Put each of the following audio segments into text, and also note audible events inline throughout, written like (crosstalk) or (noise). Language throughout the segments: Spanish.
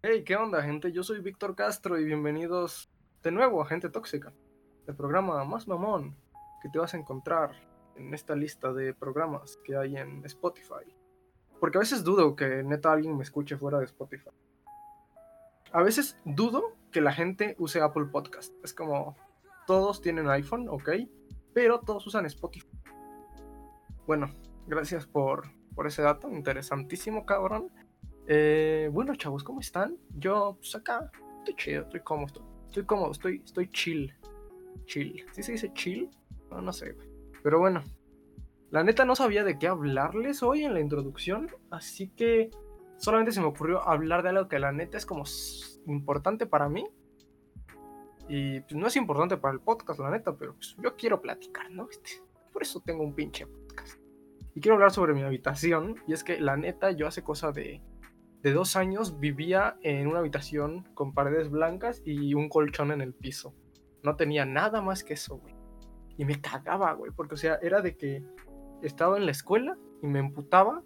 Hey, ¿qué onda, gente? Yo soy Víctor Castro y bienvenidos de nuevo a Gente Tóxica, el programa más mamón que te vas a encontrar en esta lista de programas que hay en Spotify. Porque a veces dudo que neta alguien me escuche fuera de Spotify. A veces dudo que la gente use Apple Podcast. Es como, todos tienen iPhone, ok, pero todos usan Spotify. Bueno, gracias por, por ese dato, interesantísimo, cabrón. Eh, bueno, chavos, ¿cómo están? Yo, pues acá, estoy chido, estoy cómodo, estoy, cómodo, estoy, estoy chill. Chill. ¿Sí se dice chill? No, no sé, güey. Pero bueno, la neta no sabía de qué hablarles hoy en la introducción, así que solamente se me ocurrió hablar de algo que la neta es como importante para mí. Y pues no es importante para el podcast, la neta, pero pues, yo quiero platicar, ¿no? Este, por eso tengo un pinche podcast. Y quiero hablar sobre mi habitación, y es que la neta yo hace cosa de de dos años vivía en una habitación con paredes blancas y un colchón en el piso. No tenía nada más que eso, güey. Y me cagaba, güey, porque, o sea, era de que estaba en la escuela y me emputaba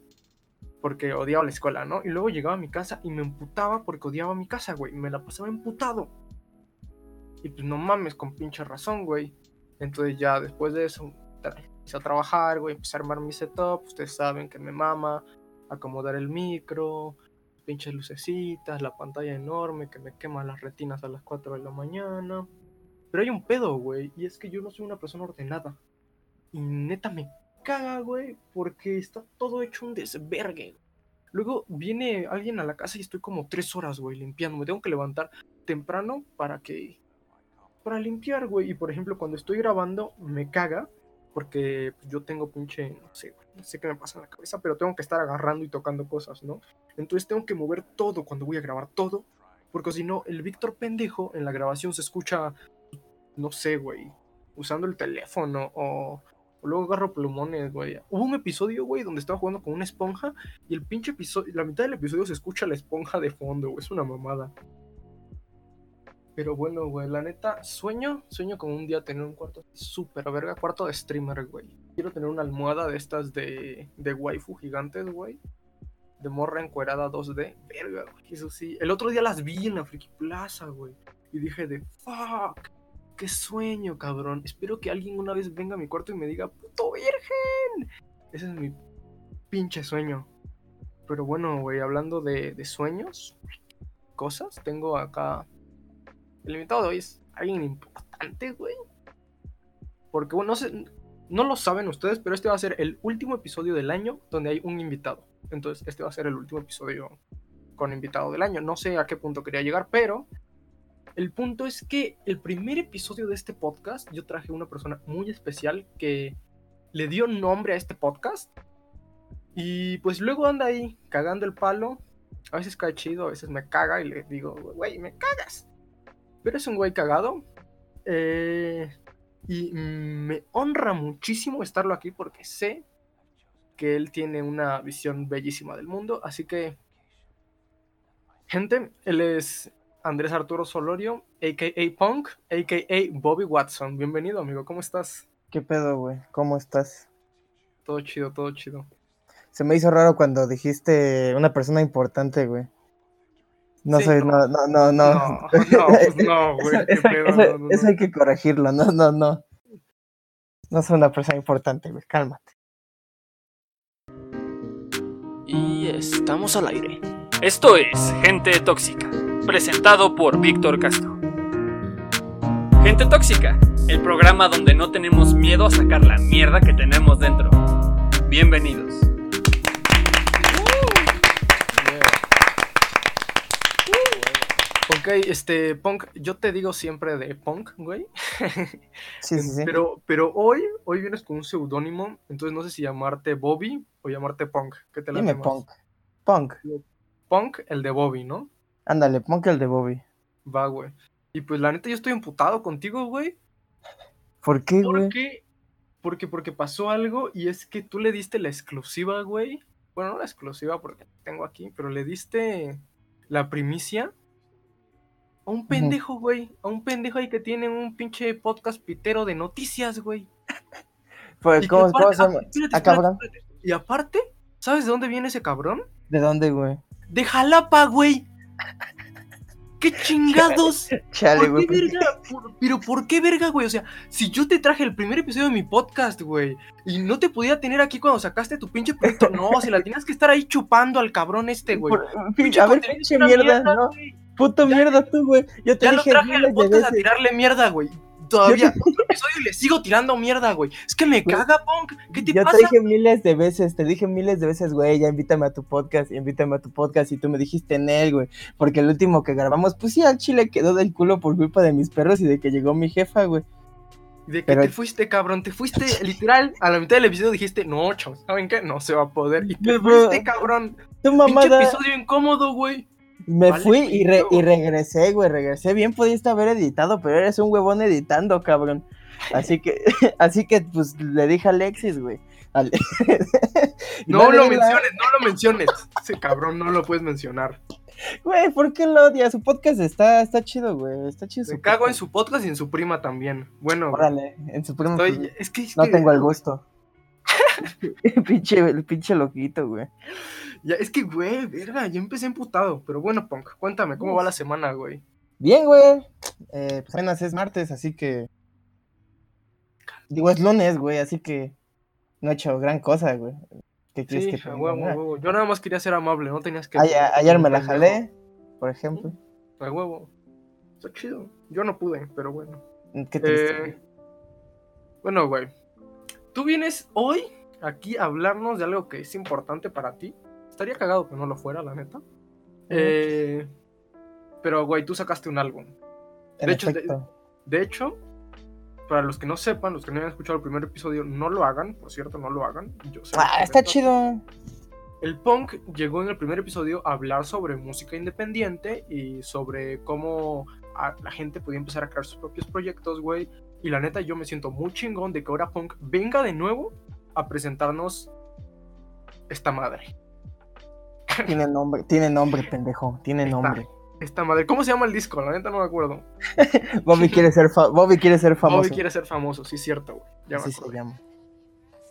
porque odiaba la escuela, ¿no? Y luego llegaba a mi casa y me emputaba porque odiaba mi casa, güey. Me la pasaba emputado. Y pues no mames, con pinche razón, güey. Entonces ya después de eso, empecé a trabajar, güey, empecé a armar mi setup. Ustedes saben que me mama acomodar el micro, pinches lucecitas, la pantalla enorme que me quema las retinas a las 4 de la mañana. Pero hay un pedo, güey, y es que yo no soy una persona ordenada. Y neta me caga, güey, porque está todo hecho un desvergue. Luego viene alguien a la casa y estoy como 3 horas, güey, limpiando. Me tengo que levantar temprano para que... Para limpiar, güey. Y por ejemplo, cuando estoy grabando, me caga porque yo tengo pinche, no sé, no sé qué me pasa en la cabeza, pero tengo que estar agarrando y tocando cosas, ¿no? Entonces tengo que mover todo cuando voy a grabar todo, porque si no, el Víctor pendejo en la grabación se escucha, no sé, güey, usando el teléfono o, luego agarro plumones, güey. Hubo un episodio, güey, donde estaba jugando con una esponja y el pinche episodio, la mitad del episodio se escucha la esponja de fondo, güey, es una mamada. Pero bueno, güey, la neta, sueño, sueño con un día tener un cuarto súper verga, cuarto de streamer, güey. Quiero tener una almohada de estas de, de waifu gigantes, güey. De morra encuerada 2D. Verga, güey, eso sí. El otro día las vi en la Friki Plaza, güey. Y dije de, fuck, qué sueño, cabrón. Espero que alguien una vez venga a mi cuarto y me diga, puto virgen. Ese es mi pinche sueño. Pero bueno, güey, hablando de, de sueños, cosas, tengo acá el invitado de hoy es alguien importante, güey. Porque, bueno, no, no lo saben ustedes, pero este va a ser el último episodio del año donde hay un invitado. Entonces, este va a ser el último episodio con invitado del año. No sé a qué punto quería llegar, pero el punto es que el primer episodio de este podcast yo traje una persona muy especial que le dio nombre a este podcast. Y pues luego anda ahí cagando el palo. A veces cae chido, a veces me caga y le digo, güey, me cagas. Pero es un güey cagado. Eh, y me honra muchísimo estarlo aquí porque sé que él tiene una visión bellísima del mundo. Así que, gente, él es Andrés Arturo Solorio, a.k.a. Punk, a.k.a. Bobby Watson. Bienvenido, amigo. ¿Cómo estás? ¿Qué pedo, güey? ¿Cómo estás? Todo chido, todo chido. Se me hizo raro cuando dijiste una persona importante, güey. No sé, no, no, no, no. No, (laughs) pues no, güey. eso, hay que corregirlo, no, no, no. No soy una persona importante, güey, cálmate. Y estamos al aire. Esto es Gente Tóxica, presentado por Víctor Castro. Gente Tóxica, el programa donde no tenemos miedo a sacar la mierda que tenemos dentro. Bienvenidos. Ok, este, Punk, yo te digo siempre de Punk, güey. (laughs) Sí, sí, sí. Pero, pero hoy, hoy vienes con un seudónimo, entonces no sé si llamarte Bobby o llamarte Punk. ¿Qué te la Dime Punk. Punk. Punk, el de Bobby, ¿no? Ándale, Punk el de Bobby. Va, güey. Y pues la neta yo estoy emputado contigo, güey. ¿Por qué, güey? Porque, porque, porque pasó algo y es que tú le diste la exclusiva, güey. Bueno, no la exclusiva porque tengo aquí, pero le diste la primicia a un pendejo, güey. A un pendejo ahí que tiene un pinche podcast pitero de noticias, güey. Pues, ¿cómo, se llama? ¿A cabrón? Y aparte, ¿sabes de dónde viene ese cabrón? ¿De dónde, güey? De Jalapa, güey. qué (laughs) chingados? Chale, ¿Por qué verga? pero ¿por qué verga, güey? O sea, si yo te traje el primer episodio de mi podcast, güey, y no te podía tener aquí cuando sacaste tu pinche proyecto, no, si la tenías que estar ahí chupando al cabrón este, güey. a ver, pinche mierda, ¿no? Puto mierda tú, güey. Yo te ya dije lo traje al podcast a tirarle mierda, güey todavía episodio y le sigo tirando mierda, güey. Es que me caga, Punk. ¿Qué te pasa? Yo te dije miles de veces, te dije miles de veces, güey, ya invítame a tu podcast, invítame a tu podcast. Y tú me dijiste en él, güey. Porque el último que grabamos, pues sí, al chile quedó del culo por culpa de mis perros y de que llegó mi jefa, güey. De que te fuiste, cabrón, te fuiste literal a la mitad del episodio dijiste, no, chavos, ¿saben qué? No se va a poder. Y te fuiste, cabrón. Tu mamada. Pinche episodio incómodo, güey. Me fui y, y, regresé, güey, regresé. Bien pudiste haber editado, pero eres un huevón editando, cabrón. Así que, (laughs) así que, pues, le dije a Alexis, güey. (laughs) no lo menciones, no lo menciones. Ese cabrón no lo puedes mencionar. Güey, ¿por qué lo odias? Su podcast está, está chido, güey. Está chido. Me cago en su podcast y en su prima también. Bueno. Órale, en su prima. Pues, es que, no tengo el gusto. (laughs) pinche, el pinche loquito, güey. Ya, es que, güey, verga, yo empecé emputado. Pero bueno, Punk, cuéntame, ¿cómo va la semana, güey? Bien, güey. Eh, pues apenas es martes, así que. Digo, es lunes, güey, así que no he hecho gran cosa, güey. ¿Qué quieres que te huevo, Yo nada más quería ser amable, no tenías que. Ayer, me la jalé, por ejemplo. A huevo. Está chido. Yo no pude, pero bueno. Qué triste. Eh, bueno, güey. Tú vienes hoy aquí a hablarnos de algo que es importante para ti. Estaría cagado que no lo fuera, la neta. Eh, pero, güey, tú sacaste un álbum. De hecho, de, hecho, para los que no sepan, los que no hayan escuchado el primer episodio, no lo hagan, por cierto, no lo hagan. ah, está chido. El punk llegó en el primer episodio a hablar sobre música independiente y sobre cómo la gente podía empezar a crear sus propios proyectos, güey. Y la neta, yo me siento muy chingón de que ahora punk venga de nuevo a presentarnos esta madre. Tiene nombre, tiene nombre, pendejo. Tiene nombre. Esta, madre. ¿Cómo se llama el disco? La neta no me acuerdo. (laughs) Bobby, quiere ser Bobby quiere ser famoso. Bobby quiere ser famoso, sí, cierto, güey. Ya Así se llama.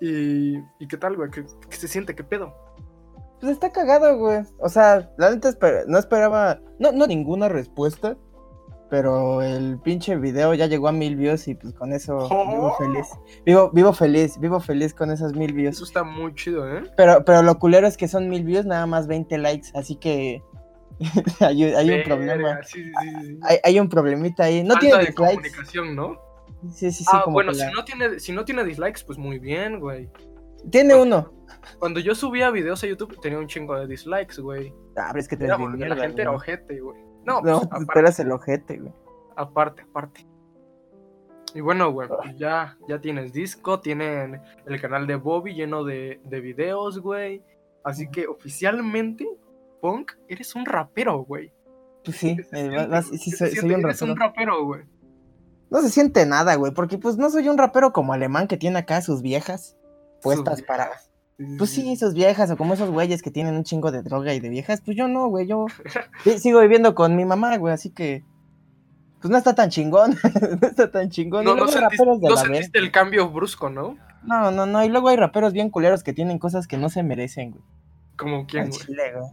¿Y, ¿Y qué tal, güey? ¿Qué, se siente? ¿Qué pedo? Pues está cagado, güey. O sea, la neta no esperaba. No, no ninguna respuesta pero el pinche video ya llegó a mil views y pues con eso vivo oh. feliz. Vivo, vivo feliz, vivo feliz con esas mil views. Eso está muy chido, ¿eh? Pero, pero lo culero es que son mil views, nada más 20 likes, así que (laughs) hay, un problema. Hay, un problemita ahí. No tiene dislikes. comunicación, ¿no? Sí, sí, sí. Ah, bueno, si, no tiene, si no tiene dislikes, pues muy bien, güey. Tiene uno. Cuando yo subía videos a YouTube tenía un chingo de dislikes, güey. Ah, pero es que te La gente era ojete, güey. No, no pues, tú eras el ojete, güey. Aparte, aparte. Y bueno, güey, pues ya, ya tienes disco, tienen el canal de Bobby lleno de, de videos, güey. Así que oficialmente, Punk, eres un rapero, güey. Pues sí, (laughs) eh, sí soy, un rapero. Eres un rapero, güey. No se siente nada, güey, porque pues no soy un rapero como alemán que tiene acá sus viejas puestas para pues sí, sus viejas, o como esos güeyes que tienen un chingo de droga y de viejas, pues yo no, güey, yo sigo viviendo con mi mamá, güey, así que. Pues no está tan chingón, (laughs) no está tan chingón. No, no, sentiste, el cambio brusco, ¿no? No, no, no, y luego hay raperos bien culeros que tienen cosas que no se merecen, güey. ¿Como quién, güey?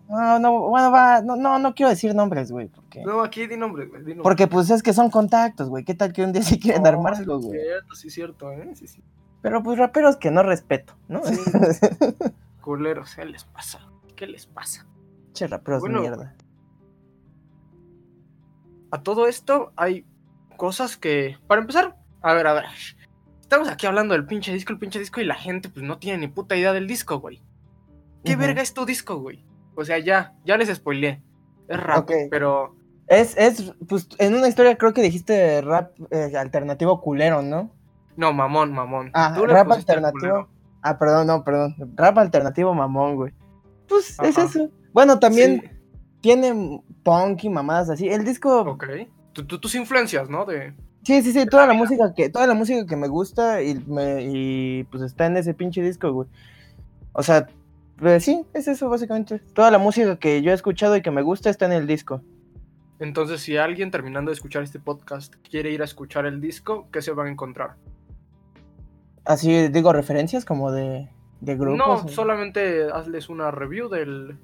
No, no, bueno, va, no, no, no quiero decir nombres, güey, porque... No, aquí di nombres, güey, Porque pues es que son contactos, güey, ¿qué tal que un día se quieren armar algo, güey? Sí, cierto, sí, cierto, ¿eh? Sí, sí. Pero pues raperos que no respeto, ¿no? Sí. (laughs) Culeros, ¿qué les pasa? ¿Qué les pasa? Che, raperos de mierda. A todo esto hay cosas que. Para empezar, a ver, a ver. Estamos aquí hablando del pinche disco, el pinche disco, y la gente pues no tiene ni puta idea del disco, güey. ¿Qué verga es tu disco, güey? O sea, ya, ya les spoileé. Es rap, pero. Es, es, pues en una historia creo que dijiste rap eh, alternativo culero, ¿no? No, mamón, mamón. Ah, rap alternativo. Ah, perdón, no, perdón. Rap alternativo mamón, güey. Pues es eso. Bueno, también tiene punk y mamadas así. El disco. Ok. tus influencias, ¿no? De. Sí, sí, sí, toda la música que, toda la música que me gusta y, me, y pues está en ese pinche disco, güey. O sea, pues sí, es eso básicamente. Toda la música que yo he escuchado y que me gusta está en el disco. Entonces, si alguien terminando de escuchar este podcast quiere ir a escuchar el disco, ¿qué se van a encontrar? Así digo, referencias como de, de grupos. No, solamente hazles una review del,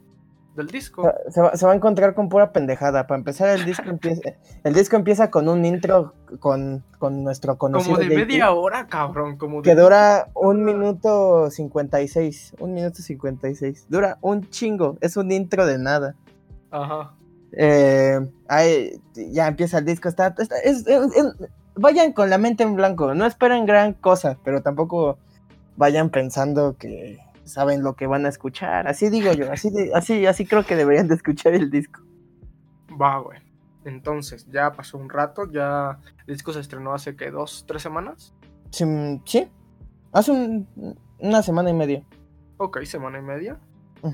del disco. Se va, se va, a encontrar con pura pendejada. Para empezar, el disco (laughs) empieza, el disco empieza con un intro con, con nuestro conocido. Como de media hora, cabrón. Como Que dura un minuto cincuenta y seis. Un minuto cincuenta y seis. Dura un chingo. Es un intro de nada. Ajá. Eh, ahí, ya empieza el disco. Está, es, vayan con la mente en blanco. No esperen gran cosa, pero tampoco vayan pensando que saben lo que van a escuchar. Así digo yo, así, así, así creo que deberían de escuchar el disco. Va, güey. Entonces, ya pasó un rato, ya el disco se estrenó hace que dos, tres semanas. Sí, sí. hace una semana y media. Ok, semana y media.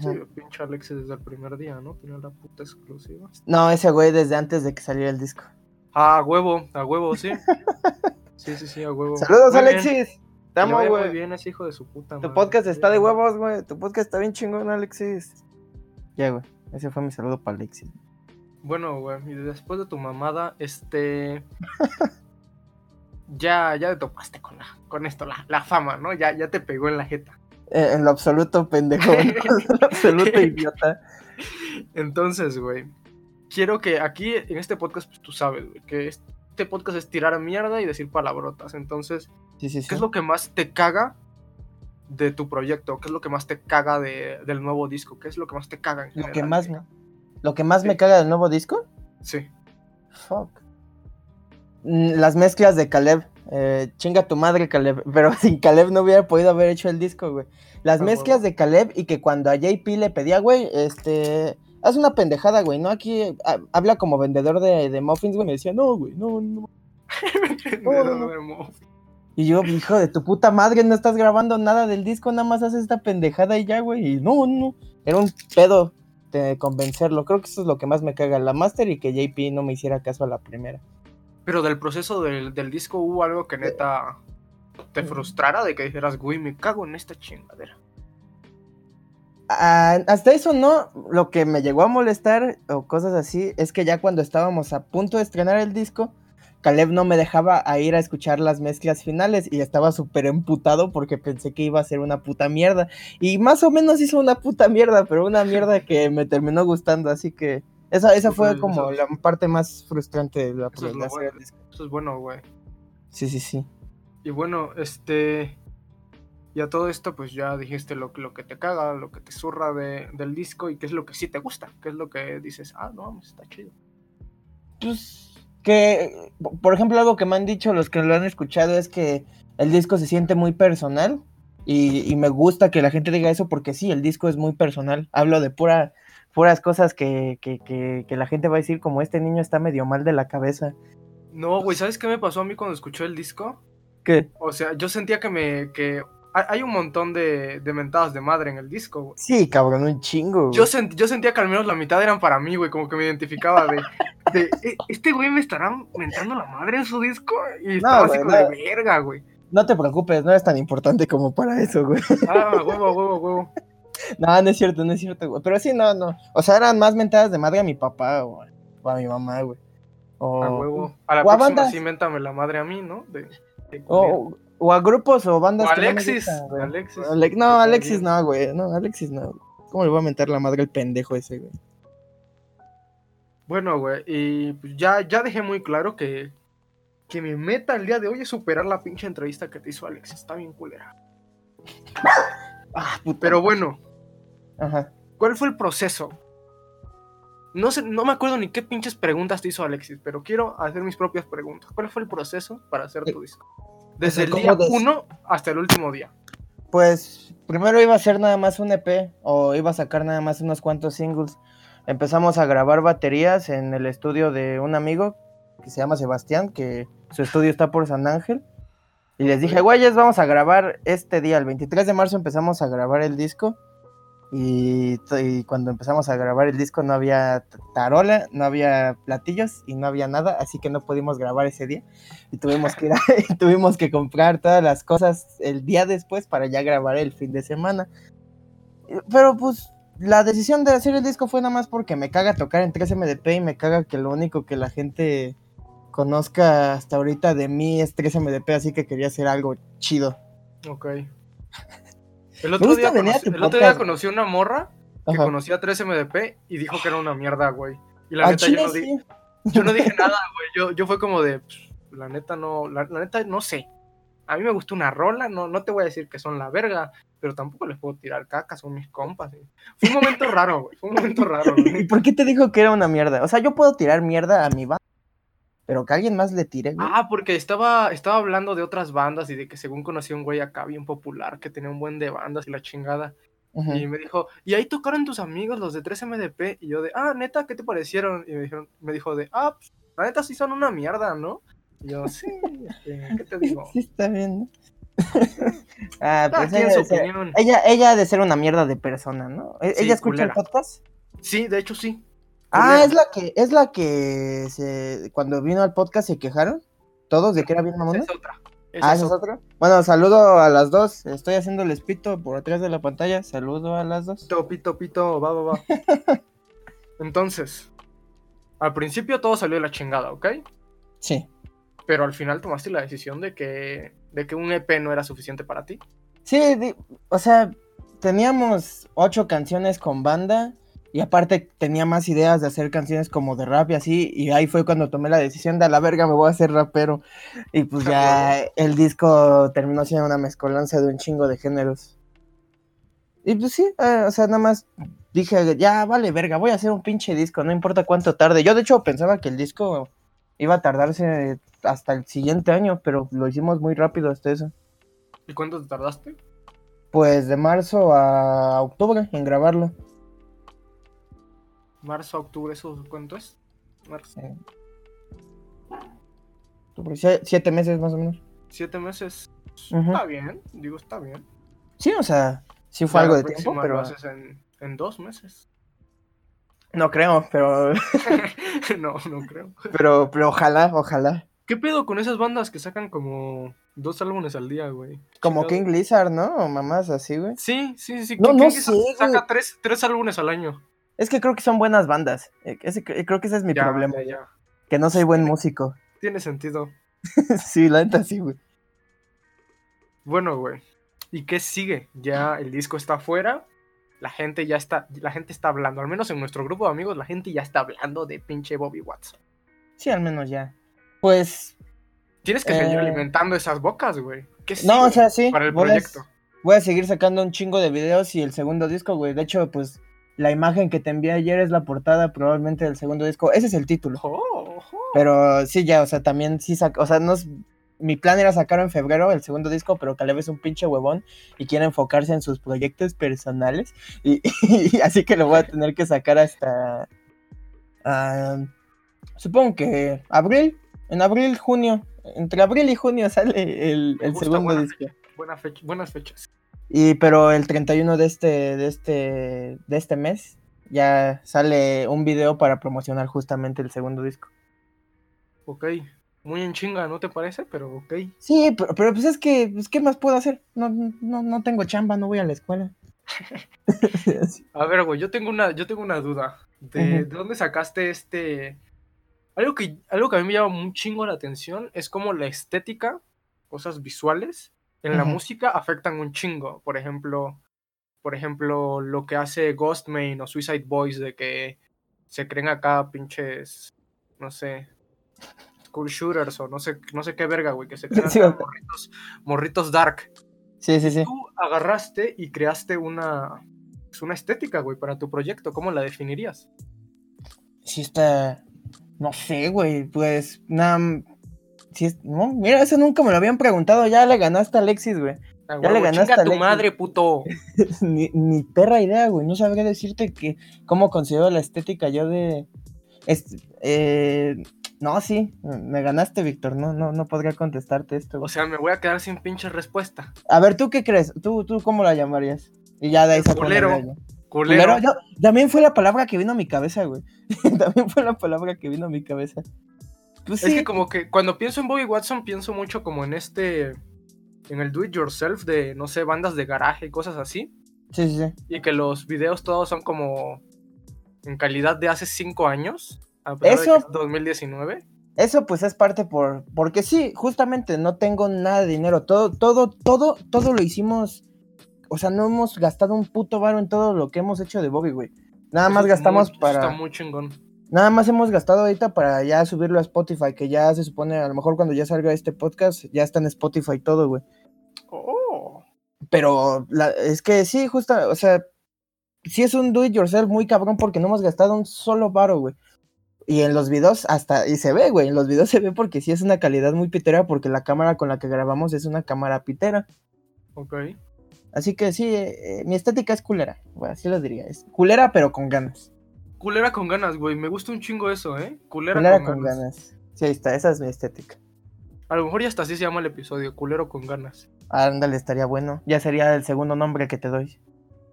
Sí, pinche Alexis desde el primer día, ¿no? Tenía la puta exclusiva. No, ese güey desde antes de que saliera el disco. Ah, a huevo, a huevo, sí. sí, sí, sí, a huevo. Saludos, Alexis. Te amo, güey. Muy bien, es hijo de su puta madre. Tu podcast está de huevos, güey. Tu podcast está bien chingón, Alexis. Ya, güey. Ese fue mi saludo para Alexis. Bueno, güey, y después de tu mamada, este. (laughs) ya, ya te topaste con la, con esto, la, la fama, ¿no? Ya, ya te pegó en la jeta. Eh, en lo absoluto, pendejo. (laughs) en lo absoluto (laughs) idiota. Entonces, güey. Quiero que aquí, en este podcast, pues tú sabes, güey, que este podcast es tirar mierda y decir palabrotas. Entonces, ¿qué es lo que más te caga de tu proyecto? ¿Qué es lo que más te caga de, del nuevo disco? ¿Qué es lo que más te caga en Lo que más me, ¿lo que más me caga del nuevo disco? Sí. Fuck. Mm, las mezclas de Caleb. Eh, chinga tu madre, Caleb. (laughs) Pero sin Caleb no hubiera podido haber hecho el disco, güey. Las ah, mezclas de Caleb y que cuando a JP le pedía, güey, este. Haz una pendejada, güey, ¿no? Aquí habla como vendedor de, de muffins, güey. Me decía, no, güey, no, no. (laughs) Y yo, hijo de tu puta madre, no estás grabando nada del disco, nada más haces esta pendejada y ya, güey. Y no, no. Era un pedo de convencerlo. Creo que eso es lo que más me caga. La master y que JP no me hiciera caso a la primera. Pero del proceso del, disco hubo algo que neta te frustrara de que dijeras, güey, me cago en esta chingadera. Ah, hasta eso no, lo que me llegó a molestar o cosas así es que ya cuando estábamos a punto de estrenar el disco, Caleb no me dejaba a ir a escuchar las mezclas finales y estaba súper emputado porque pensé que iba a ser una puta mierda. Y más o menos hizo una puta mierda, pero una mierda que me terminó gustando, así que esa, esa fue como la parte más frustrante de la eso es, bueno, eso es bueno, güey. Sí, sí, sí. Y bueno, este. Y a todo esto, pues ya dijiste lo, lo que te caga, lo que te zurra de, del disco y qué es lo que sí te gusta, qué es lo que dices, ah, no, está chido. Pues que, por ejemplo, algo que me han dicho los que lo han escuchado es que el disco se siente muy personal y, y me gusta que la gente diga eso porque sí, el disco es muy personal. Hablo de pura puras cosas que, que, que, la gente va a decir como este niño está medio mal de la cabeza. No, güey, ¿sabes qué me pasó a mí cuando escuché el disco? ¿Qué? O sea, yo sentía que me... que hay un montón de, de mentadas de madre en el disco, güey. Sí, cabrón, un chingo. Yo, yo sentía que al menos la mitad eran para mí, güey, como que me identificaba de... de e, este güey me estará mentando la madre en su disco y estaba así como de verga, güey. No te preocupes, no es tan importante como para eso, güey. Ah, huevo, huevo, huevo. No, no es cierto, no es cierto, güey. Pero sí, no, no. O sea, eran más mentadas de madre a mi papá o a mi mamá, güey. O, a huevo. A la próxima sí mentame la madre a mí, ¿no? De, o, o, a grupos o bandas. O Alexis. Alexis. no, Alexis no, güey. No, Alexis no. ¿Cómo le voy a mentar la madre al pendejo ese, güey? Bueno, güey, y pues ya, ya dejé muy claro que, que mi meta el día de hoy es superar la pinche entrevista que te hizo Alexis. Está bien culera. ah, pero bueno, Ajá. ¿Cuál fue el proceso? No sé, no me acuerdo ni qué pinches preguntas te hizo Alexis, pero quiero hacer mis propias preguntas. ¿Cuál fue el proceso para hacer tu disco? Desde el día 1 hasta el último día. Pues primero iba a ser nada más un EP o iba a sacar nada más unos cuantos singles. Empezamos a grabar baterías en el estudio de un amigo que se llama Sebastián, que su estudio está por San Ángel. Y les dije, güeyes, vamos a grabar este día, el 23 de marzo empezamos a grabar el disco. Y, cuando empezamos a grabar el disco no había tarola, no había platillos y no había nada, así que no pudimos grabar ese día. Y tuvimos que ir (laughs) tuvimos que comprar todas las cosas el día después para ya grabar el fin de semana. Pero pues la decisión de hacer el disco fue nada más porque me caga tocar en 3MDP y me caga que lo único que la gente conozca hasta ahorita de mí es 3MDP, así que quería hacer algo chido. Ok. El otro, día, conocí, el otro día conocí una morra que conocía 3MDP y dijo que era una mierda, güey. Y la neta, yo no, yo no, dije (laughs) nada, güey. Yo, yo fue como de, la neta no, la, neta no sé. A mí me gustó una rola, no, no te voy a decir que son la verga, pero tampoco les puedo tirar caca, son mis compas. Fue un momento raro, güey. Fue un momento raro. (laughs) ¿Y por qué te dijo que era una mierda? O sea, yo puedo tirar mierda a mi banda, pero que alguien más le tire, güey. Ah, porque estaba, estaba hablando de otras bandas y de que según conocía un güey acá bien popular que tenía un buen de bandas y la chingada. Y me dijo, y ahí tocaron tus amigos, los de 3MDP. Y yo de, ah, neta, ¿qué te parecieron? Y me, dijeron, me dijo de, ah, pues, la neta sí son una mierda, ¿no? Y yo, sí, este, ¿qué te digo? (laughs) Sí, está bien. (laughs) ah, pues ella, su ella, ella ha de ser una mierda de persona, ¿no? ¿E-, ¿Ella escucha el podcast? Sí, de hecho sí. Ah, es la que, es la que se, cuando vino al podcast se quejaron todos de que era bien mamona. Es otra ah, ¿esa es otra? Bueno, saludo a las dos. Estoy haciendo el espito por atrás de la pantalla. Saludo a las dos. Pito, pito, pito, va, va, va. (laughs) Entonces, al principio todo salió de la chingada, ¿ok? Sí. Pero al final tomaste la decisión de que, de que un EP no era suficiente para ti. Sí, o sea, teníamos ocho canciones con banda y aparte tenía más ideas de hacer canciones como de rap y así. Y ahí fue cuando tomé la decisión de a la verga me voy a hacer rapero. Y pues ya el disco terminó siendo una mezcolanza de un chingo de géneros. Y pues sí, eh, o sea, nada más dije, ya vale verga, voy a hacer un pinche disco, no importa cuánto tarde. Yo de hecho pensaba que el disco iba a tardarse hasta el siguiente año, pero lo hicimos muy rápido hasta eso. ¿Y cuánto te tardaste? Pues de marzo a octubre en grabarlo marzo, octubre, ¿eso cuánto es? Marzo. siete meses más o menos. Siete meses. Está bien, digo, está bien. Sí, o sea, sí fue algo de tiempo, pero. Lo haces en, en dos meses. No creo, pero. (laughs) no, no creo. Pero, pero ojalá, ojalá. ¿Qué pedo con esas bandas que sacan como dos álbumes al día, güey? Como King Lizard, ¿no? O mamás así, güey. Sí, sí, sí. No, no sé, saca tres, tres álbumes al año. Es que creo que son buenas bandas. Eh, creo que ese es mi problema. Que no soy buen músico. Tiene sentido. (laughs) sí, la neta sí, güey. Bueno, güey. ¿Y qué sigue? Ya el disco está afuera. La gente ya está, la gente está hablando, al menos en nuestro grupo de amigos, la gente ya está hablando de pinche Bobby Watson. Sí, al menos ya. Pues. Tienes que seguir eh, alimentando esas bocas, güey. no, o sea, sí. Para el proyecto. voy a seguir sacando un chingo de videos y el segundo disco, güey. De hecho, pues la imagen que te envié ayer es la portada probablemente del segundo disco. Ese es el título. Pero sí, ya, o sea, también sí o sea, no mi plan era sacar en febrero el segundo disco, pero Caleb es un pinche huevón y quiere enfocarse en sus proyectos personales. Y, (laughs) así que lo voy a tener que sacar hasta. Ah, supongo que abril. En abril, junio. Entre abril y junio sale el, segundo disco. buenas fechas. Y pero el 31 de este, de este, de este mes ya sale un video para promocionar justamente el segundo disco. Ok, muy en chinga, ¿no te parece? Pero ok. Sí, pero, pero pues es que, pues, ¿qué más puedo hacer? No, no, no tengo chamba, no voy a la escuela. (laughs) (laughs) a ver, güey, yo tengo una, yo tengo una duda. ¿De, dónde sacaste este? Algo que, algo que a mí me llama un chingo la atención es como la estética, cosas visuales, en la música afectan un chingo. Por ejemplo, por ejemplo, lo que hace Ghostmain o Suicide Boys de que se creen acá pinches, no sé, school shooters o no sé, no sé qué verga, güey, que se (laughs) creen morritos, morritos dark. Sí, sí, sí. Tú agarraste y creaste una, pues, una estética, güey, para tu proyecto. ¿Cómo la definirías? Sí, está, no sé, güey, pues, nada, no, mira, eso nunca me lo habían preguntado. Ya le ganaste a Alexis, güey. ya le ganaste a tu madre, puto. (laughs) ni, perra idea, güey. No sabría decirte que cómo considero la estética yo de. eh, no, sí, me ganaste, Víctor. No, no, no podría contestarte esto. O sea, me voy a quedar sin pinche respuesta. A ver, ¿tú qué crees? ¿Tú, tú cómo la llamarías? Y ya de ahí Culero. También fue la palabra que vino a mi cabeza, güey. (laughs) también fue la palabra que vino a mi cabeza. Pues es que como que cuando pienso en Bobby Watson pienso mucho como en este, en el do it yourself de, no sé, bandas de garaje y cosas así. Sí, sí, sí. Y que los videos todos son como en calidad de hace cinco años, a eso, de 2019. Eso pues es parte por, porque sí, justamente no tengo nada de dinero, todo, todo, todo, todo lo hicimos o sea, no hemos gastado un puto varo en todo lo que hemos hecho de Bobby, güey. Nada más gastamos para. Está muy chingón. Nada más hemos gastado ahorita para ya subirlo a Spotify, que ya se supone, a lo mejor cuando ya salga este podcast, ya está en Spotify todo, güey. Oh. Pero la, es que sí, justo, o sea, sí es un do it yourself muy cabrón porque no hemos gastado un solo varo, güey. Y en los videos hasta, y se ve, güey, en los videos (laughs) se ve porque sí es una calidad muy pitera porque la cámara con la que grabamos es una cámara pitera. Ok. Así que sí, eh, mi estética es culera, güey, así lo diría. Es culera pero con ganas. Culera con ganas, güey. Me gusta un chingo eso, ¿eh? Culera, con, ganas. Sí, ahí está, esa es mi estética. A lo mejor ya hasta así se llama el episodio, culero con ganas. Ándale, estaría bueno. Ya sería el segundo nombre que te doy.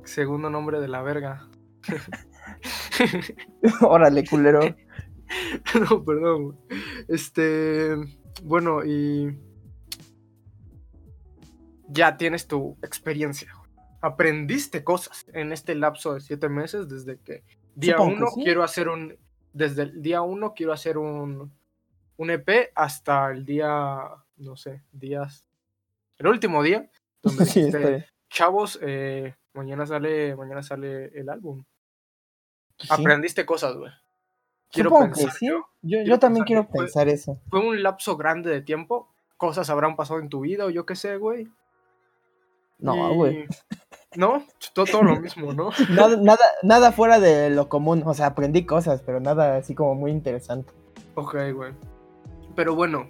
Segundo nombre de la verga. (laughs) Órale, culero. (laughs) no, perdón. Este, bueno, y ya tienes tu experiencia. Aprendiste cosas en este lapso de siete meses desde que Día uno quiero hacer un. Desde el día uno quiero hacer un. Un EP hasta el día. No sé, días. El último día. Donde (laughs) sí, chavos, eh, mañana sale. Mañana sale el álbum. Aprendiste cosas, güey. Quiero pensar. sí. Yo, yo, también quiero pensar eso. Fue un lapso grande de tiempo. Cosas habrán pasado en tu vida o yo qué sé, güey. No, güey. ¿No? Todo, lo mismo, ¿no? (laughs) Nada, nada, nada fuera de lo común. O sea, aprendí cosas, pero nada así como muy interesante. Ok, güey. Pero bueno,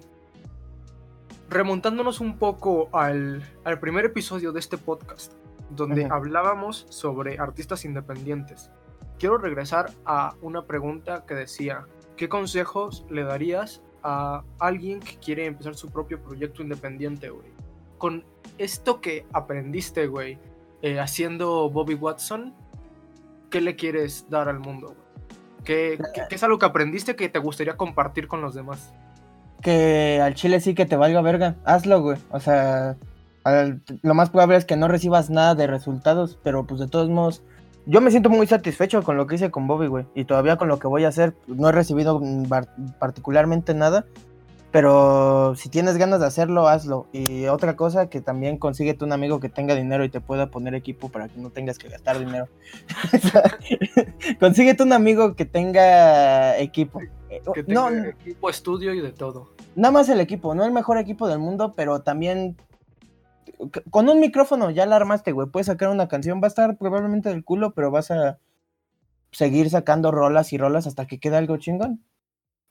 remontándonos un poco al, al, primer episodio de este podcast, donde hablábamos sobre artistas independientes, quiero regresar a una pregunta que decía, ¿qué consejos le darías a alguien que quiere empezar su propio proyecto independiente, güey? Con esto que aprendiste, güey, eh, haciendo Bobby Watson, ¿qué le quieres dar al mundo? ¿Qué, es algo que aprendiste que te gustaría compartir con los demás? Que al chile sí que te valga verga. Hazlo, güey. O sea, lo más probable es que no recibas nada de resultados, pero pues de todos modos, yo me siento muy satisfecho con lo que hice con Bobby, güey. Y todavía con lo que voy a hacer, no he recibido particularmente nada, pero si tienes ganas de hacerlo, hazlo. Y otra cosa, que también consíguete un amigo que tenga dinero y te pueda poner equipo para que no tengas que gastar dinero. (laughs) consíguete un amigo que tenga equipo. Que tenga no, equipo, estudio y de todo. Nada más el equipo, no el mejor equipo del mundo, pero también con un micrófono ya la armaste, güey. Puedes sacar una canción, va a estar probablemente del culo, pero vas a seguir sacando rolas y rolas hasta que quede algo chingón.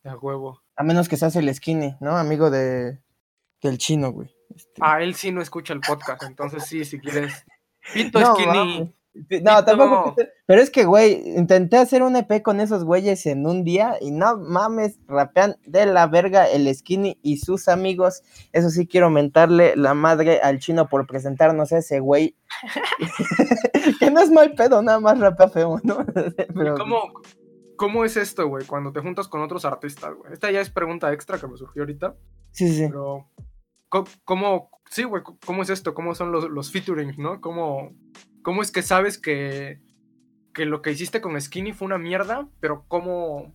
A huevo. A menos que seas el skinny, ¿no? Amigo de del chino, güey. Este... Ah, él sí no escucha el podcast, entonces sí, si quieres. (laughs) Pito skinny. No, tampoco. Pero es que, güey, intenté hacer un EP con esos güeyes en un día y no mames, rapean de la verga el skinny y sus amigos. Eso sí, quiero mentarle la madre al chino por presentarnos a ese güey. (laughs) (laughs) que no es mal pedo, nada más rapea feo, ¿no? Pero... ¿Cómo, ¿Cómo es esto, güey, cuando te juntas con otros artistas, güey? Esta ya es pregunta extra que me surgió ahorita. Sí, sí. Pero, ¿cómo, sí, güey, cómo es esto? ¿Cómo son los, los featuring, no? ¿Cómo, ¿Cómo es que sabes que, que lo que hiciste con Skinny fue una mierda, pero cómo,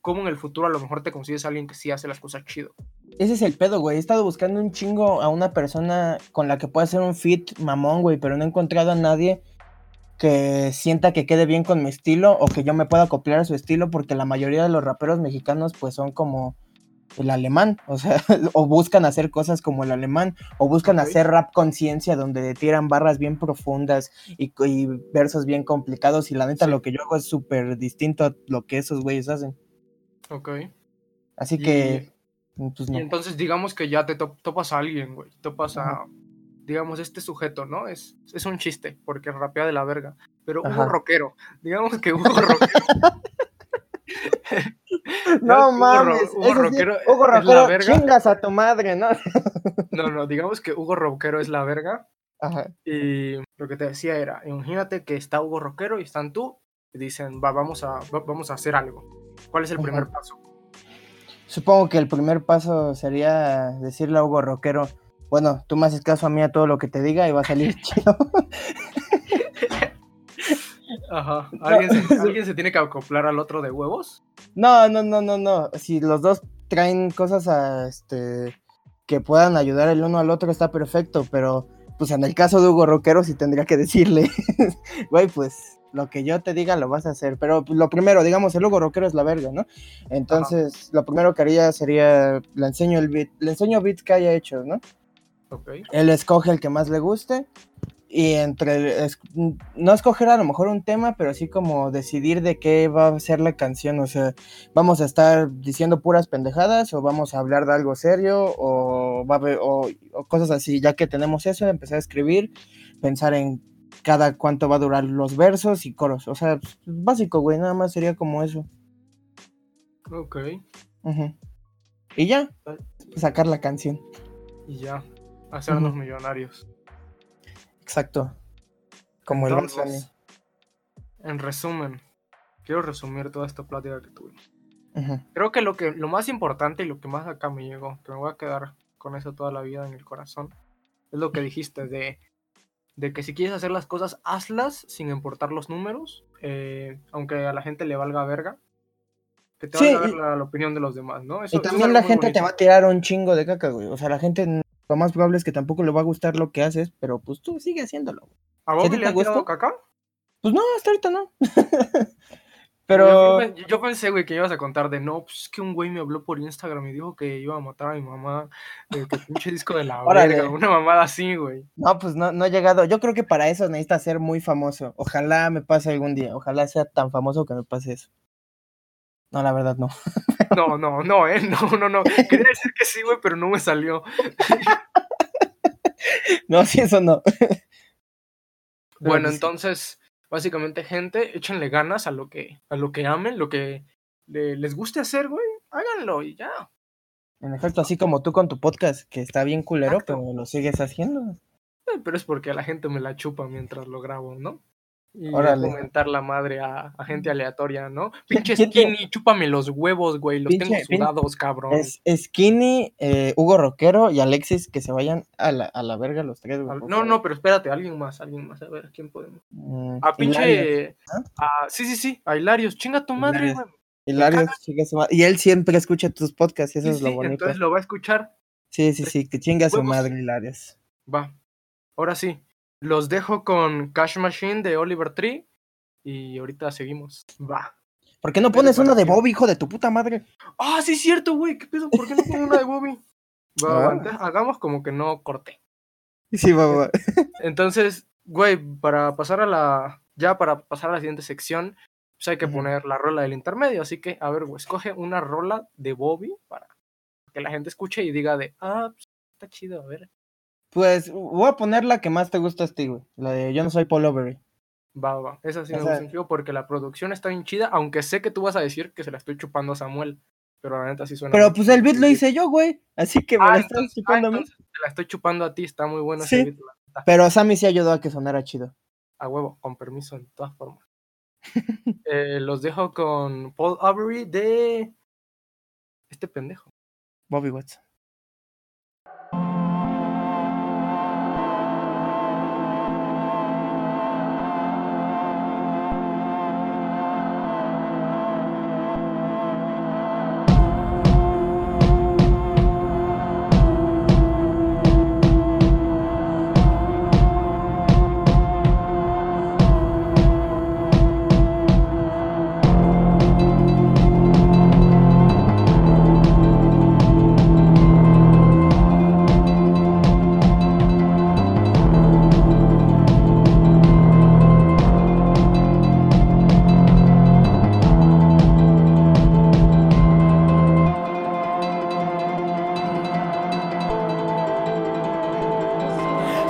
cómo en el futuro a lo mejor te consigues a alguien que sí hace las cosas chido? Ese es el pedo, güey. He estado buscando un chingo a una persona con la que pueda hacer un fit mamón, güey, pero no he encontrado a nadie que sienta que quede bien con mi estilo o que yo me pueda copiar a su estilo porque la mayoría de los raperos mexicanos pues son como el alemán, o sea, (laughs) o buscan hacer cosas como el alemán, o buscan hacer rap conciencia donde tiran barras bien profundas y, versos bien complicados y la neta lo que yo hago es súper distinto a lo que esos güeyes hacen. Ok. Así que... Pues, y entonces digamos que ya te topas a alguien, güey, topas a digamos, este sujeto, ¿no? Es, es un chiste, porque rapea de la verga. Pero Hugo Rockero, (laughs) digamos que Hugo (laughs) Rockero. no (laughs) mames, Hugo, Rockero, Hugo Rockero es la verga. chingas a tu madre, ¿no? no, no, digamos que Hugo Rockero es la verga. Ajá. Y lo que te decía era, imagínate que está Hugo Rockero y están tú y dicen, va, vamos a, vamos a hacer algo. ¿Cuál es el primer paso? Supongo que el primer paso sería decirle a Hugo Rockero, bueno, tú me haces caso a mí a todo lo que te diga y va a salir (laughs) chido. Ajá. (laughs) ¿Alguien, se, tiene que acoplar al otro de huevos? No, no, no, no, no. Si los dos traen cosas a este que puedan ayudar el uno al otro está perfecto, pero pues en el caso de Hugo Roquero sí tendría que decirle, (laughs) güey, pues lo que yo te diga lo vas a hacer. Pero pues, lo primero, digamos, el Hugo Roquero es la verga, ¿no? Entonces, lo primero que haría sería, le enseño el beat, le enseño beats que haya hecho, ¿no? Él escoge el que más le guste y entre no escoger a lo mejor un tema, pero sí como decidir de qué va a ser la canción, o sea, vamos a estar diciendo puras pendejadas o vamos a hablar de algo serio o va a o, cosas así, ya que tenemos eso, empezar a escribir, pensar en cada cuánto va a durar los versos y coros, o sea, básico, güey, nada más sería como eso. Ok. Y ya, sacar la canción. Y ya, hacernos millonarios. Exacto. Como el En resumen, quiero resumir toda esta plática que tuvimos. Creo que lo, que lo más importante y lo que más acá me llegó, que me voy a quedar con eso toda la vida en el corazón, es lo que dijiste de, de que si quieres hacer las cosas, hazlas sin importar los números, eh, aunque a la gente le valga verga. Que te valga ver la, opinión de los demás, ¿no? y también la gente te va a tirar un chingo de caca, güey. O sea, la gente lo más probable es que tampoco le va a gustar lo que haces, pero pues tú sigue haciéndolo. ¿A vos le ha tirado caca? Pues no, hasta ahorita no. (laughs) pero... Yo, pensé, güey, que ibas a contar de, no, pues es que un güey me habló por Instagram y dijo que iba a matar a mi mamá, que pinche disco de la (laughs) verga, una mamada así, güey. No, pues no, no ha llegado. Yo creo que para eso necesita ser muy famoso. Ojalá me pase algún día, ojalá sea tan famoso que me pase eso. No, la verdad no. (laughs) No, no, no, eh, no, no, no. Quería decir que sí, güey, pero no me salió. (laughs) No, sí, eso no. Bueno, entonces, básicamente, gente, échenle ganas a lo que, a lo que amen, lo que les guste hacer, güey, háganlo y ya. En efecto, así como tú con tu podcast, que está bien culero, pero lo sigues haciendo. Eh, pero es porque a la gente me la chupa mientras lo grabo, ¿no? Y comentar la madre a, gente aleatoria, ¿no? (laughs) Pinche Skinny, chúpame los huevos, güey, los tengo sudados, cabrón. Es, Skinny, eh, Hugo Roquero y Alexis que se vayan a la, a la verga los tres, güey. No, no, pero espérate, alguien más, alguien más, a ver, ¿a quién podemos? Mm, a pinche... ¿Ah? sí, sí, sí, a Hilarios, chinga tu madre, güey. Hilarios, chinga su madre. Y él siempre escucha tus podcasts, y eso es lo bonito. entonces lo va a escuchar. Sí, sí, sí, que chinga su madre, Hilarios. Va, ahora sí, los dejo con Cash Machine de Oliver Tree. Y ahorita seguimos. Va. ¿Por qué no pones una de Bobby, hijo de tu puta madre? Ah, sí, es cierto, güey. ¿Qué pedo? ¿Por qué no pones una de Bobby? Va, ah. hagamos como que no corté. Sí, va, va. Entonces, güey, para pasar a la. Ya para pasar a la siguiente sección, pues hay que poner la rola del intermedio. Así que, a ver, güey, escoge una rola de Bobby para que la gente escuche y diga de, ah, pues, está chido, a ver. Pues voy a poner la que más te gusta a ti, güey. La de Yo no soy Paul Overy. Va, va. Esa sí me gusta porque la producción está bien chida, aunque sé que tú vas a decir que se la estoy chupando a Samuel. Pero la neta sí suena. Pero pues el beat lo hice yo, güey. Así que me la ah, estás chupando a mí. Te la estoy chupando a ti, está muy bueno sí, ese beat. Pero Sammy sí ayudó a que sonara chido. A huevo, con permiso, en todas formas. (laughs) Eh, los dejo con Paul Avery de. Este pendejo. Bobby Watson.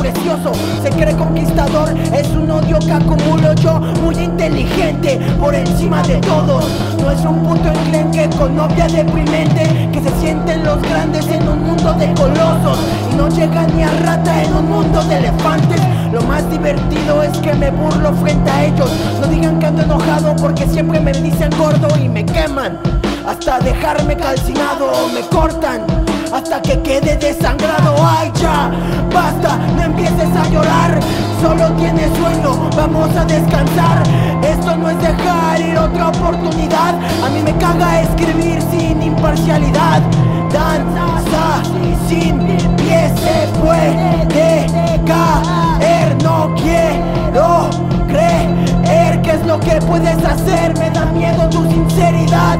precioso, se cree conquistador, es un odio que acumulo yo, muy inteligente por encima de todos. No es un puto enclenque con novia deprimente que se sienten los grandes en un mundo de colosos y no llegan ni a rata en un mundo de elefantes. Lo más divertido es que me burlo frente a ellos. No digan que ando enojado porque siempre me dicen gordo y me queman. Hasta dejarme calcinado me cortan hasta que quede desangrado. Ay, ya, basta, no empieces a llorar. Solo tienes sueño, vamos a descansar. Esto no es dejar ir otra oportunidad. A mí me caga escribir sin imparcialidad. Danza sin pie se puede caer. No quiero creer que es lo que puedes hacer. Me da miedo tu sinceridad.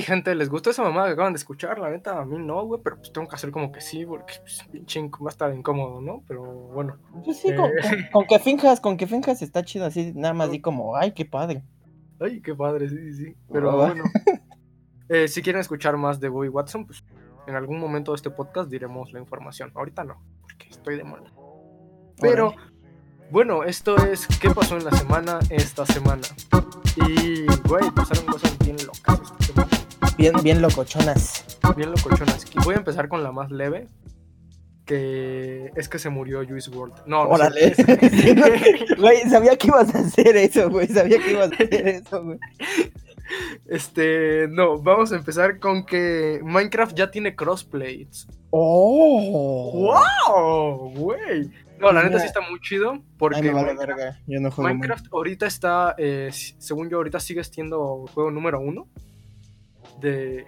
Gente, ¿les gustó esa mamá que acaban de escuchar? La neta, a mí no, güey, pero pues tengo que hacer como que sí, porque pues, pinche va a estar incómodo, ¿no? Pero bueno. Pues sí, con, eh, que finjas, con que finjas está chido así, nada más di como, ay, qué padre. Ay, qué padre, sí, sí, Pero bueno, (laughs) eh, si quieren escuchar más de Bobby Watson, pues en algún momento de este podcast diremos la información. Ahorita no, porque estoy de moda. Pero, bueno, esto es ¿Qué pasó en la semana esta semana? Y, güey, pasaron cosas bien locas esta semana. Bien, bien locochonas. Bien locochonas. Y voy a empezar con la más leve. Que es que se murió Juice World. No, Órale. (laughs) Güey, sabía que ibas a hacer eso, güey. Sabía que ibas a hacer eso, güey. Este, no, vamos a empezar con que Minecraft ya tiene crossplay. ¡Oh! ¡Wow! Güey. No, la neta sí está muy chido. Porque Minecraft, ahorita está, eh, según yo, ahorita sigue siendo juego número uno de,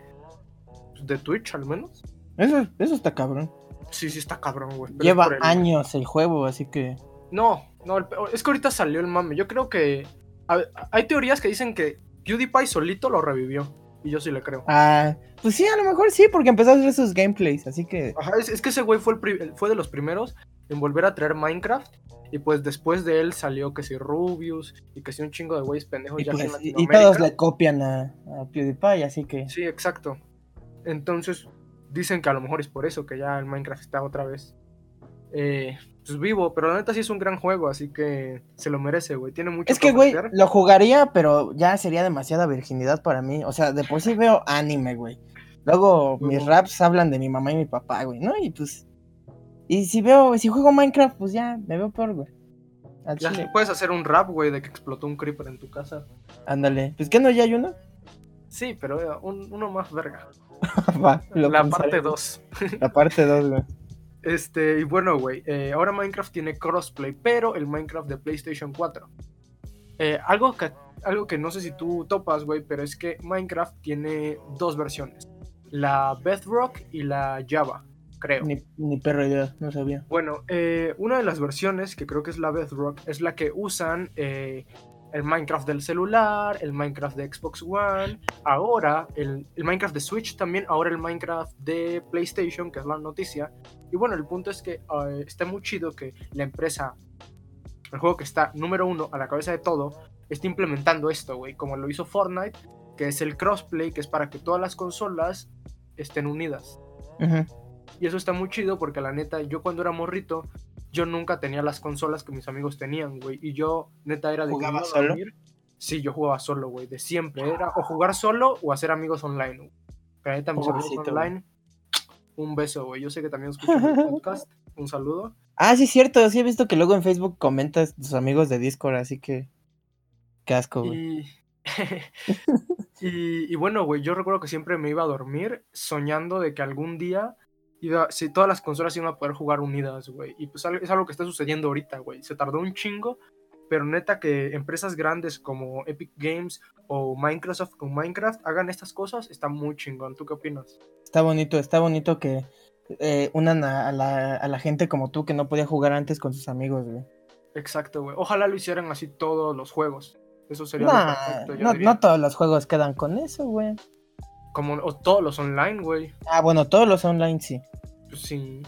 de Twitch, al menos. Eso, eso está cabrón. Sí, sí está cabrón, güey. Lleva años el juego, así que. No, no, es que ahorita salió el mame. Yo creo que. Hay teorías que dicen que PewDiePie solito lo revivió. Y yo sí le creo. Ah, pues sí, a lo mejor sí, porque empezó a hacer sus gameplays, así que. Ajá, es, que ese güey fue, el, fue de los primeros en volver a traer Minecraft. Y pues después de él salió que si Rubius y que si un chingo de güeyes pendejos y, ya pues, y todos le copian a, PewDiePie, así que. Sí, exacto. Entonces dicen que a lo mejor es por eso que ya el Minecraft está otra vez eh, pues vivo, pero la neta sí es un gran juego, así que se lo merece, güey. Tiene mucho Es que, güey, lo jugaría, pero ya sería demasiada virginidad para mí. O sea, de por sí veo anime, güey. Luego mis raps hablan de mi mamá y mi papá, güey, ¿no? Y pues y si veo, si juego Minecraft, pues ya, me veo peor, güey. Ya puedes hacer un rap, güey, de que explotó un creeper en tu casa. Ándale. Pues que no ya hay uno. Sí, pero eh, uno más verga. (laughs) Va, la parte 2. la parte 2, güey. (laughs) Este, y bueno, güey, eh, ahora Minecraft tiene crossplay, pero el Minecraft de PlayStation 4. Eh, algo, que, algo que no sé si tú topas, güey, pero es que Minecraft tiene dos versiones. La Bedrock y la Java creo. Ni, ni perra idea, no sabía. Bueno, eh, una de las versiones, que creo que es la Bedrock, es la que usan eh, el Minecraft del celular, el Minecraft de Xbox One, ahora el, Minecraft de Switch también, ahora el Minecraft de PlayStation, que es la noticia. Y bueno, el punto es que eh, está muy chido que la empresa, el juego que está número uno a la cabeza de todo, esté implementando esto, güey, como lo hizo Fortnite, que es el crossplay, que es para que todas las consolas estén unidas. Y eso está muy chido porque la neta, yo cuando era morrito, yo nunca tenía las consolas que mis amigos tenían, güey. Y yo, neta, era de ¿Jugaba solo? Sí, yo jugaba solo, güey. De siempre. Era o jugar solo o hacer amigos online, güey. Pero neta, mis amigos online. Un beso, güey. Yo sé que también escuchan el (laughs) podcast. Un saludo. Ah, sí, cierto. Sí, he visto que luego en Facebook comentas tus amigos de Discord, así que. Qué asco, güey. y, (laughs) y bueno, güey, yo recuerdo que siempre me iba a dormir soñando de que algún día si todas las consolas iban a poder jugar unidas, güey. Y pues es algo que está sucediendo ahorita, güey. Se tardó un chingo, pero neta que empresas grandes como Epic Games o Microsoft con Minecraft hagan estas cosas, está muy chingón. ¿Tú qué opinas? Está bonito, está bonito que eh, unan a, la, gente como tú que no podía jugar antes con sus amigos, güey. Exacto, güey. Ojalá lo hicieran así todos los juegos. Eso sería perfecto. No, no todos los juegos quedan con eso, güey. Como o todos los online, güey. Ah, bueno, todos los online sí. Pues sí.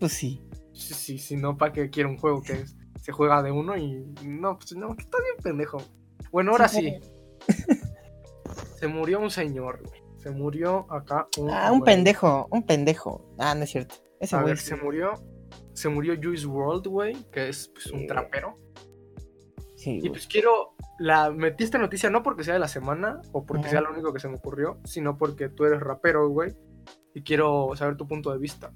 Pues sí. Sí, sí, sí, no, para que quiera un juego que se juega de uno y. No, pues no, que está bien pendejo. Bueno, ahora sí. se murió un señor, güey. Se murió acá un. Ah, un pendejo, un pendejo. Ah, no es cierto. Ese A ver, se murió. Se murió Juice World, güey, que es pues, un trapero. Sí. Y pues quiero la metí esta noticia no porque sea de la semana o porque sea lo único que se me ocurrió, sino porque tú eres rapero, güey, y quiero saber tu punto de vista.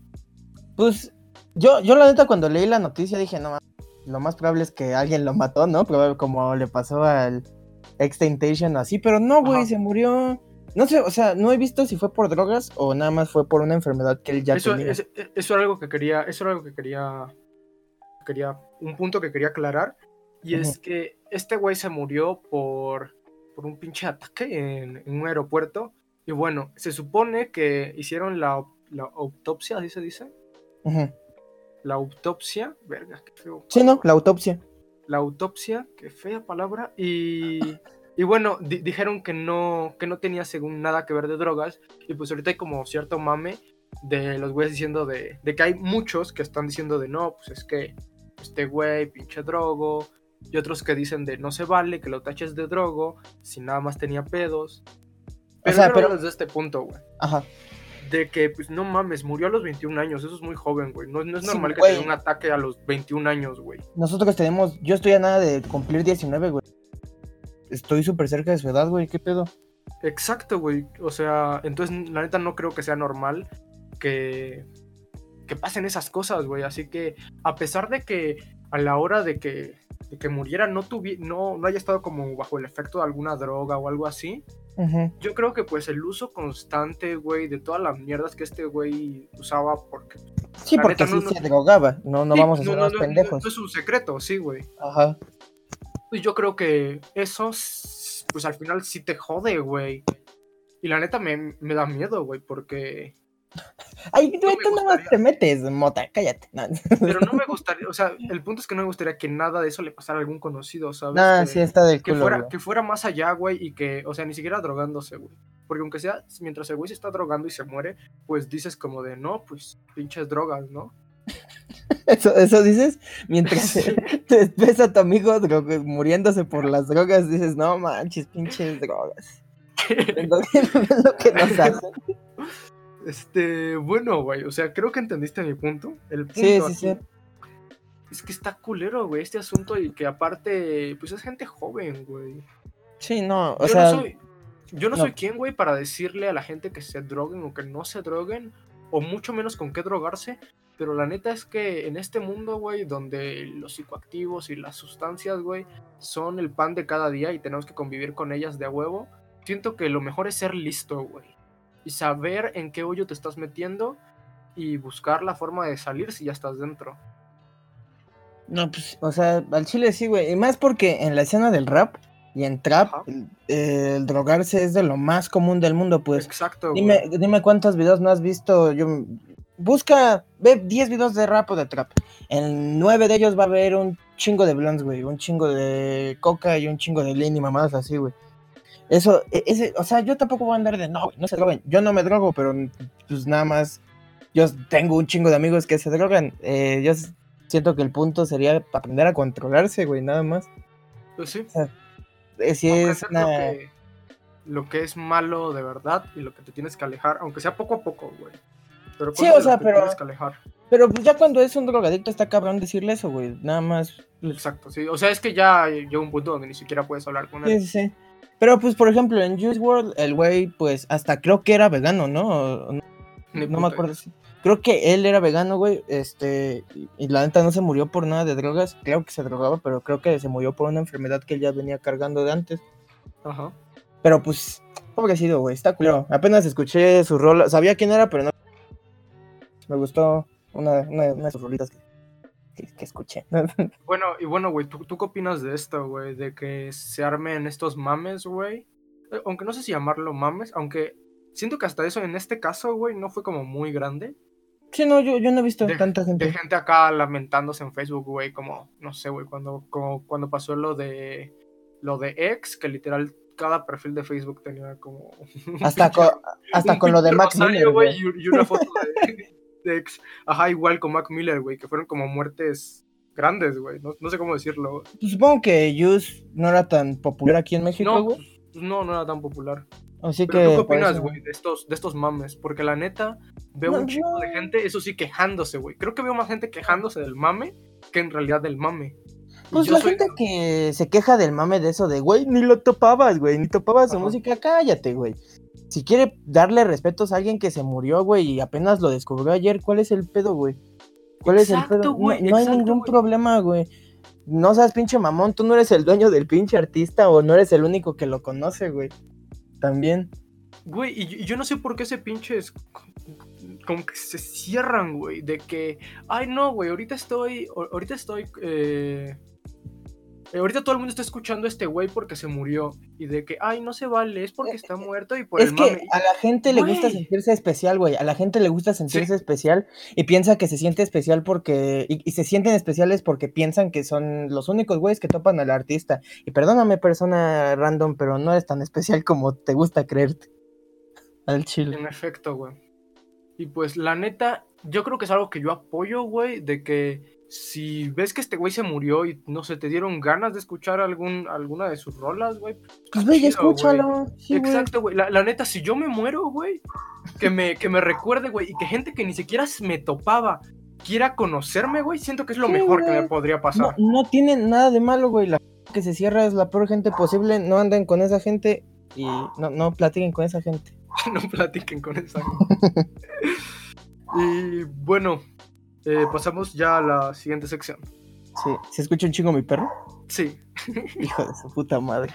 Pues yo, yo la neta cuando leí la noticia dije, no, lo más probable es que alguien lo mató, ¿no? como le pasó al Extentation así, pero no, güey, se murió. No sé, o sea, no he visto si fue por drogas o nada más fue por una enfermedad que él ya eso, tenía. eso era algo que quería, eso era algo que quería, quería, un punto que quería aclarar, y es que este güey se murió por, por un pinche ataque en, un aeropuerto. Y bueno, se supone que hicieron la, la autopsia, así se dice. La autopsia, verga, qué feo. Sí, no, la autopsia. La autopsia, qué fea palabra. Y, y bueno, dijeron que no, que no tenía según nada que ver de drogas. Y pues ahorita hay como cierto mame de los güeyes diciendo de, de que hay muchos que están diciendo de no, pues es que este güey, pinche drogo, y otros que dicen de no se vale, que lo taches de drogo, si nada más tenía pedos. Pero, o sea, pero... desde este punto, güey. Ajá. De que, pues, no mames, murió a los 21 años, eso es muy joven, güey. No, es normal que tenga un ataque a los 21 años, güey. Nosotros tenemos, yo estoy a nada de cumplir 19, güey. Estoy súper cerca de su edad, güey, ¿qué pedo? Exacto, güey. O sea, entonces, la neta, no creo que sea normal que, que pasen esas cosas, güey. Así que, a pesar de que a la hora de que que muriera no, no, no haya estado como bajo el efecto de alguna droga o algo así. Yo creo que pues el uso constante, güey, de todas las mierdas que este güey usaba porque... Sí, porque no, se drogaba, no, no vamos a ser unos pendejos. No, es un secreto, sí, güey. Ajá. Pues yo creo que eso, pues al final sí te jode, güey. Y la neta me, me da miedo, güey, porque Ay, tú, no nada más te metes, mota, cállate. Pero no me gustaría, o sea, el punto es que no me gustaría que nada de eso le pasara a algún conocido, ¿sabes? Ah, que, sí, está de que fuera, que fuera más allá, güey, y que, o sea, ni siquiera drogándose, güey. Porque aunque sea, mientras el güey se está drogando y se muere, pues dices como de, no, pues, pinches drogas, ¿no? Eso, eso dices, mientras (laughs) te ves a tu amigo muriéndose por las drogas, dices, no manches, pinches drogas. (laughs) (laughs) lo que nos hacen. Este, bueno, güey, o sea, creo que entendiste mi punto. El punto sí, sí, sí. es que está culero, güey, este asunto y que aparte, pues es gente joven, güey. Sí, no, o sea... No soy, yo no, soy quien, güey, para decirle a la gente que se droguen o que no se droguen, o mucho menos con qué drogarse, pero la neta es que en este mundo, güey, donde los psicoactivos y las sustancias, güey, son el pan de cada día y tenemos que convivir con ellas de a huevo, siento que lo mejor es ser listo, güey y saber en qué hoyo te estás metiendo y buscar la forma de salir si ya estás dentro. No, pues, o sea, al chile sí, güey. Y más porque en la escena del rap y en trap, el, drogarse es de lo más común del mundo, pues. Exacto. Dime, dime cuántos videos no has visto. Yo busca, ve 10 videos de rap o de trap. En 9 de ellos va a haber un chingo de blondes, güey, un chingo de coca y un chingo de lean y mamadas así, güey. Eso, e, ese, o sea, yo tampoco voy a andar de, no, no se droguen. Yo no me drogo, pero pues nada más, yo tengo un chingo de amigos que se drogan. Eh, yo siento que el punto sería aprender a controlarse, güey, nada más. Pues sí. Eh, si es lo, que, lo que es malo de verdad y lo que te tienes que alejar, aunque sea poco a poco, güey. Pero sí, o sea, pero. Pero pues ya cuando es un drogadicto está cabrón decirle eso, güey. Nada más. Exacto, sí. O sea, es que ya llega un punto donde ni siquiera puedes hablar con él. Sí, sí, Pero pues, por ejemplo, en Juice World, el güey, pues, hasta creo que era vegano, ¿no? No, me acuerdo si. Creo que él era vegano, güey. Este. Y, la neta no se murió por nada de drogas. Creo que se drogaba, pero creo que se murió por una enfermedad que él ya venía cargando de antes. Ajá. Pero pues, pobrecito, güey. Está culero. Apenas escuché su rol. Sabía quién era, pero no me gustó una, una, de sus rolitas que, que, escuché. (laughs) bueno, y bueno, güey, ¿tú, ¿tú qué opinas de esto, güey? De que se armen estos mames, güey. Eh, aunque no sé si llamarlo mames, aunque siento que hasta eso en este caso, güey, no fue como muy grande. Sí, no, yo, yo no he visto tanta gente. De gente acá lamentándose en Facebook, güey, como, no sé, güey, cuando, como, cuando pasó lo de lo de ex, que literal cada perfil de Facebook tenía como. Hasta, con, hasta con lo de Max Miller. Güey, y, una foto de, (laughs) ex. Ajá, igual con Mac Miller, güey, que fueron como muertes grandes, güey. No, sé cómo decirlo. Pues supongo que Juice no era tan popular aquí en México, güey. No, pues, no, no era tan popular. Así que. ¿Tú qué opinas, güey, de estos, de estos mames? Porque la neta, veo un chico de gente, eso sí, quejándose, güey. Creo que veo más gente quejándose del mame que en realidad del mame. Pues la gente que se queja del mame de eso de, güey, ni lo topabas, güey, ni topabas su música, cállate, güey si quiere darle respetos a alguien que se murió, güey, y apenas lo descubrió ayer, ¿cuál es el pedo, güey? ¿Cuál es el pedo? no, hay ningún problema, güey. No seas pinche mamón, tú no eres el dueño del pinche artista o no eres el único que lo conoce, güey. También. Güey, y yo no sé por qué ese pinche es como que se cierran, güey, de que, ay no, güey, ahorita estoy, ahorita estoy eh, eh, ahorita todo el mundo está escuchando a este güey porque se murió. Y de que, ay, no se vale, es porque eh, está muerto y por es que a la gente le gusta sentirse especial, güey. A la gente le gusta sentirse especial y piensa que se siente especial porque. Y, se sienten especiales porque piensan que son los únicos güeyes que topan al artista. Y perdóname, persona random, pero no es tan especial como te gusta creerte. Al chile. En efecto, güey. Y pues la neta, yo creo que es algo que yo apoyo, güey, de que si ves que este güey se murió y no sé, te dieron ganas de escuchar algún, alguna de sus rolas, güey. Pues ve, escúchalo. Exacto, güey. La, neta, si yo me muero, güey, que me, que me recuerde, güey, y que gente que ni siquiera me topaba quiera conocerme, güey, siento que es lo mejor que me podría pasar. No, no tiene nada de malo, güey. La que se cierra es la peor gente posible. No anden con esa gente y no, no platiquen con esa gente. (laughs) no platiquen con esa gente. (laughs) y bueno, eh, pasamos ya a la siguiente sección. Sí, ¿se escucha un chingo mi perro? Sí. (laughs) Hijo de su puta madre.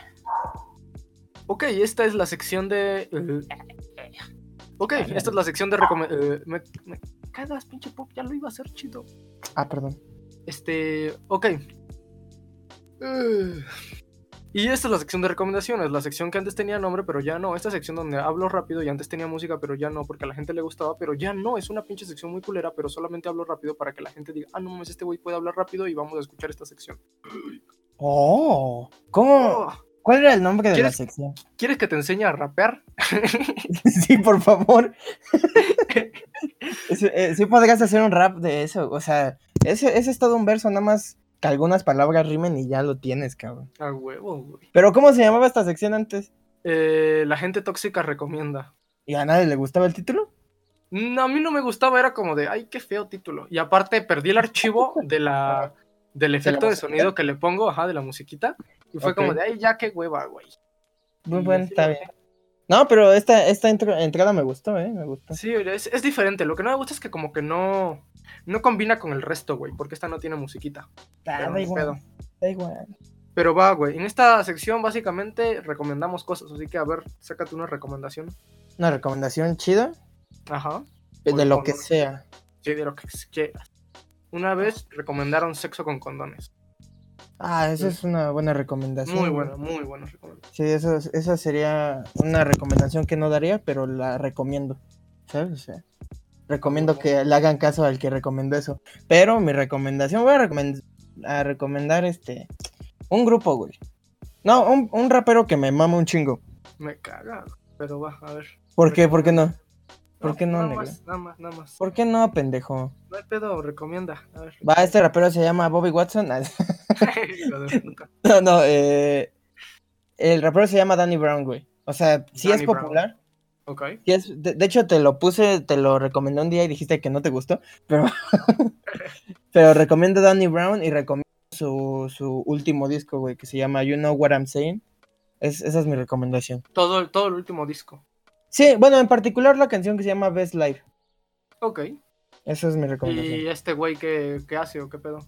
Ok, esta es la sección de. Eh, ok, esta es la sección de recomendaciones. Eh, me, me cagas, pinche pop, ya lo iba a hacer chido. Ah, perdón. Este. Ok. Y esta es la sección de recomendaciones, la sección que antes tenía nombre, pero ya no. Esta sección donde hablo rápido y antes tenía música, pero ya no, porque a la gente le gustaba, pero ya no. Es una pinche sección muy culera, pero solamente hablo rápido para que la gente diga, ah, no mames, este güey puede hablar rápido y vamos a escuchar esta sección. Oh, ¿cómo? Oh. ¿Cuál era el nombre de la sección? ¿Quieres que te enseñe a rapear? (laughs) sí, por favor. (laughs) Eh, sí, podrías hacer un rap de eso. O sea, ese, ese es todo un verso, nada más que algunas palabras rimen y ya lo tienes, cabrón. A huevo, güey. Pero ¿cómo se llamaba esta sección antes? Eh, la gente tóxica recomienda. ¿Y a nadie le gustaba el título? No, a mí no me gustaba, era como de, ay, qué feo título. Y aparte perdí el archivo (laughs) de la, del efecto de, sonido que le pongo, ajá, de la musiquita. Y fue como de, ay, ya qué hueva, güey. Muy bueno, está bien. No, pero esta, esta entrada me gustó, ¿eh? Me gustó. Sí, es, es, diferente. Lo que no me gusta es que como que no no combina con el resto, güey, porque esta no tiene musiquita. Ah, da, igual, da igual. Pero va, güey. En esta sección básicamente recomendamos cosas, así que a ver, sácate una recomendación. ¿Una recomendación chida? Ajá. De, lo que sea. Sí, de lo que quieras. Una vez recomendaron sexo con condones. Ah, esa es una buena recomendación. Muy buena, muy buena recomendación. Sí, eso, esa sería una recomendación que no daría, pero la recomiendo. ¿Sabes? O sea, recomiendo que le hagan caso al que recomendó eso. Pero mi recomendación, voy a recomendar, a recomendar este. Un grupo, güey. No, un, un rapero que me mama un chingo. Me caga, pero va, a ver. ¿Por qué? ¿Por qué no? ¿Por qué no, nada negro? más, nada más, nada más. ¿Por qué no, pendejo? No hay pedo, recomienda. A ver. Va, este rapero se llama Bobby Watson. (laughs) No, no, eh. El rapero se llama Danny Brown, güey. O sea, sí Danny es Brown. popular. ok. sí es- de, de hecho, te lo puse, te lo recomendé un día y dijiste que no te gustó. Pero, (laughs) pero recomiendo Danny Brown y recomiendo su, su último disco, güey, que se llama You Know What I'm Saying. Es, esa es mi recomendación. Todo, el- todo el último disco. Sí, bueno, en particular la canción que se llama Best Life. Ok. Esa es mi recomendación. ¿Y este güey qué, qué hace o qué pedo?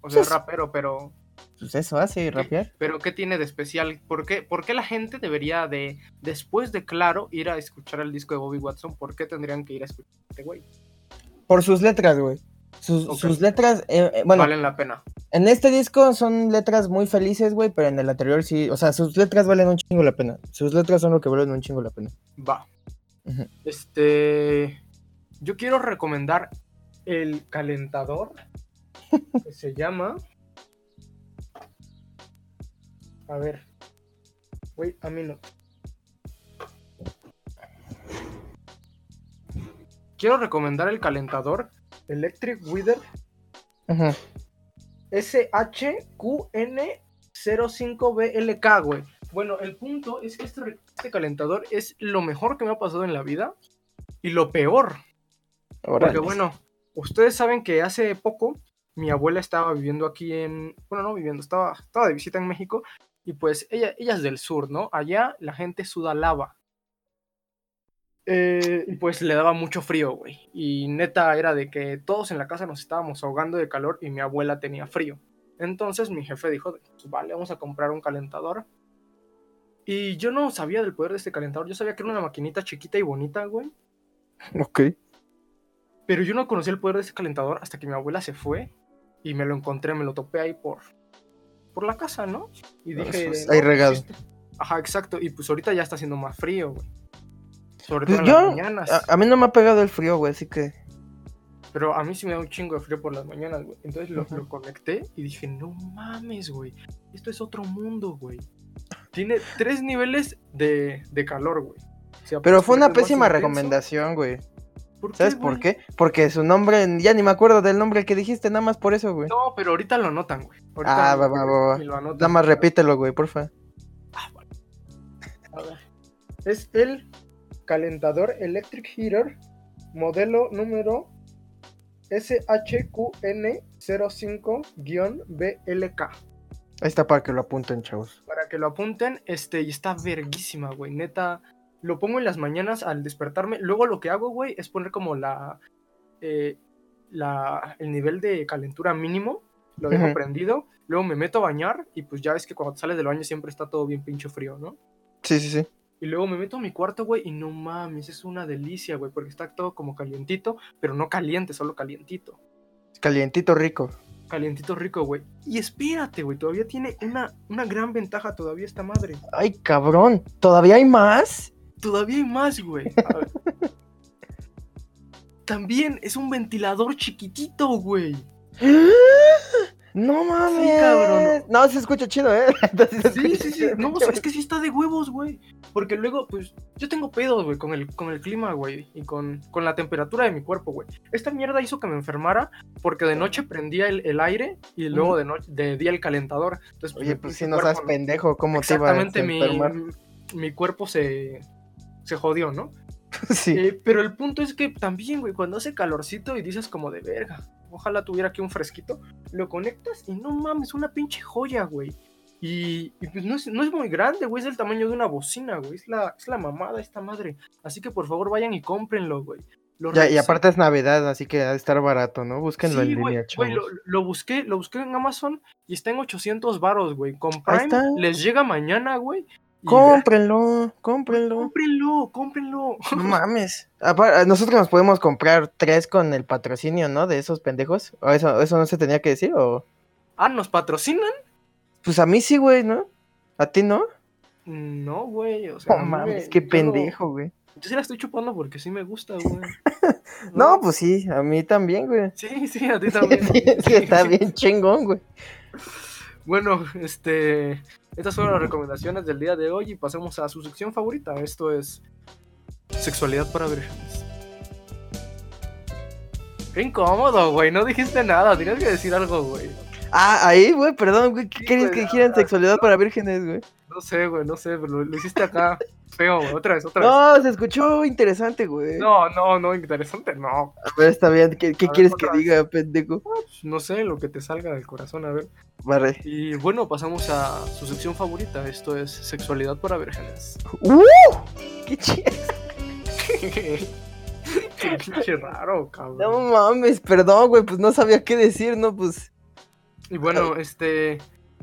O sea, es Pues- rapero, pero, Pues eso hace, rapear. pero ¿qué tiene de especial? ¿Por qué, por qué la gente debería de, después de Claro, ir a escuchar el disco de Bobby Watson? ¿Por qué tendrían que ir a escuchar a este güey? Por sus letras, güey. Sus, sus letras, eh, eh, bueno, Valen la pena. en este disco son letras muy felices, güey, pero en el anterior sí, o sea, sus letras valen un chingo la pena. Sus letras son lo que valen un chingo la pena. Va. Este. Yo quiero recomendar el calentador que se llama. A ver. Wait a minute. Quiero recomendar el calentador Electric Wither Ujú. SHQN05BLK, güey. Bueno, el punto es que este, este calentador es lo mejor que me ha pasado en la vida y lo peor. Porque Órale. bueno, ustedes saben que hace poco mi abuela estaba viviendo aquí en, bueno, no viviendo, estaba, estaba de visita en México y pues ella, ella es del sur, ¿no? Allá la gente suda lava. Eh, y pues le daba mucho frío, güey. Y neta era de que todos en la casa nos estábamos ahogando de calor y mi abuela tenía frío. Entonces mi jefe dijo, pues, vale, vamos a comprar un calentador. Y yo no sabía del poder de este calentador. Yo sabía que era una maquinita chiquita y bonita, güey. Ok. Pero yo no conocí el poder de ese calentador hasta que mi abuela se fue y me lo encontré, me lo topé ahí por, por la casa, ¿no? Y dije... Pues, no, ahí pues, regado. este- Ajá, exacto. Y pues ahorita ya está haciendo más frío, güey. Sobre Pues todo en yo, las mañanas. a, a mí no me ha pegado el frío, güey, así que... Pero a mí sí me da un chingo de frío por las mañanas, güey. Entonces lo, Ujú. lo conecté y dije, no mames, güey. Esto es otro mundo, güey. Tiene tres niveles de, de calor, güey. O sea, Pero fue una pésima intenso. recomendación, güey. ¿Por ¿Sabes por güey? qué? Porque su nombre, ya ni me acuerdo del nombre que dijiste, nada más por eso, güey. No, pero ahorita lo anotan, güey. Ahorita Ah, va, va, va. Nada más repítelo, güey, porfa. A ver. Es el calentador Electric Heater, modelo número SHQN05-BLK. Ahí está para que lo apunten, chavos. Para que lo apunten, este, y está verguísima, güey. Neta, lo pongo en las mañanas al despertarme. Luego lo que hago, güey, es poner como la, eh, la, el nivel de calentura mínimo. Lo dejo prendido. Luego me meto a bañar y pues ya ves que cuando sales del baño siempre está todo bien pincho frío, ¿no? Sí, sí, sí. Y luego me meto a mi cuarto, güey, y no mames, es una delicia, güey, porque está todo como calientito, pero no caliente, solo calientito. Calientito rico. Calientito rico, güey. Y espérate, güey, todavía tiene una, una gran ventaja todavía esta madre. Ay, cabrón. ¿Todavía hay más? Todavía hay más, güey. También es un ventilador chiquitito, güey. (gasps) (gasps) No mames. cabrón. No, se escucha chido, ¿eh? (laughs) Entonces Sí, escucha sí, sí. (laughs) No, es que sí está de huevos, güey. Porque luego, pues, yo tengo pedos, güey, con el, con el clima, güey. Y con, con la temperatura de mi cuerpo, güey. Esta mierda hizo que me enfermara porque de noche prendía el, el aire y luego de, noche, de día el calentador. Entonces, Oye, pues si no seas pendejo, ¿cómo te iba a Exactamente, mi, enfermar? mi cuerpo se, se jodió, ¿no? (laughs) Sí. Eh, pero el punto es que también, güey, cuando hace calorcito y dices como de verga, ojalá tuviera aquí un fresquito, lo conectas y no mames, una pinche joya, güey. Y, y pues no es, no es muy grande, güey, es del tamaño de una bocina, güey. Es la, es la mamada esta madre. Así que por favor vayan y cómprenlo, güey. Ya, y aparte es Navidad, así que ha de estar barato, ¿no? Búsquenlo Sí, en güey, línea, güey, lo, lo busqué, lo busqué en Amazon y está en 800 varos, güey. Con Prime les llega mañana, güey. Cómprenlo, cómprenlo. Cómprenlo, cómprenlo. No mames. Nosotros nos podemos comprar tres con el patrocinio, ¿no? De esos pendejos. ¿O eso, eso no se tenía que decir? ¿O? Ah, ¿nos patrocinan? Pues a mí sí, güey, ¿no? ¿A ti no? No, güey. O sea, No mames, me- qué yo pendejo, güey. Yo sí la estoy chupando porque sí me gusta, güey. (laughs) No, pues sí, a mí también, güey. Sí, sí, a ti (laughs) también. Sí, está (laughs) bien chingón, güey. Bueno, este. Estas fueron las recomendaciones del día de hoy y pasemos a su sección favorita. Esto es. Sexualidad para vírgenes. Qué incómodo, güey. No dijiste nada. Tenías que decir algo, güey. Ah, ahí, güey, perdón, güey. ¿Qué Sí, querías que dijeran sexualidad para vírgenes, güey? No sé, güey, no sé, pero lo, lo hiciste acá. Feo, güey. Otra vez, otra vez. No, se escuchó interesante, güey. No, no, no, interesante, no. A ver, está bien. ¿Qué, qué ver, quieres que vez. diga, pendejo? No sé, lo que te salga del corazón, a ver. Vale. Y bueno, pasamos a su sección favorita. Esto es sexualidad para vírgenes. ¡Uh! ¡Qué chido! (laughs) Qué pinche raro, cabrón. No mames, perdón, güey, pues no sabía qué decir, ¿no? Pues. Y bueno, este.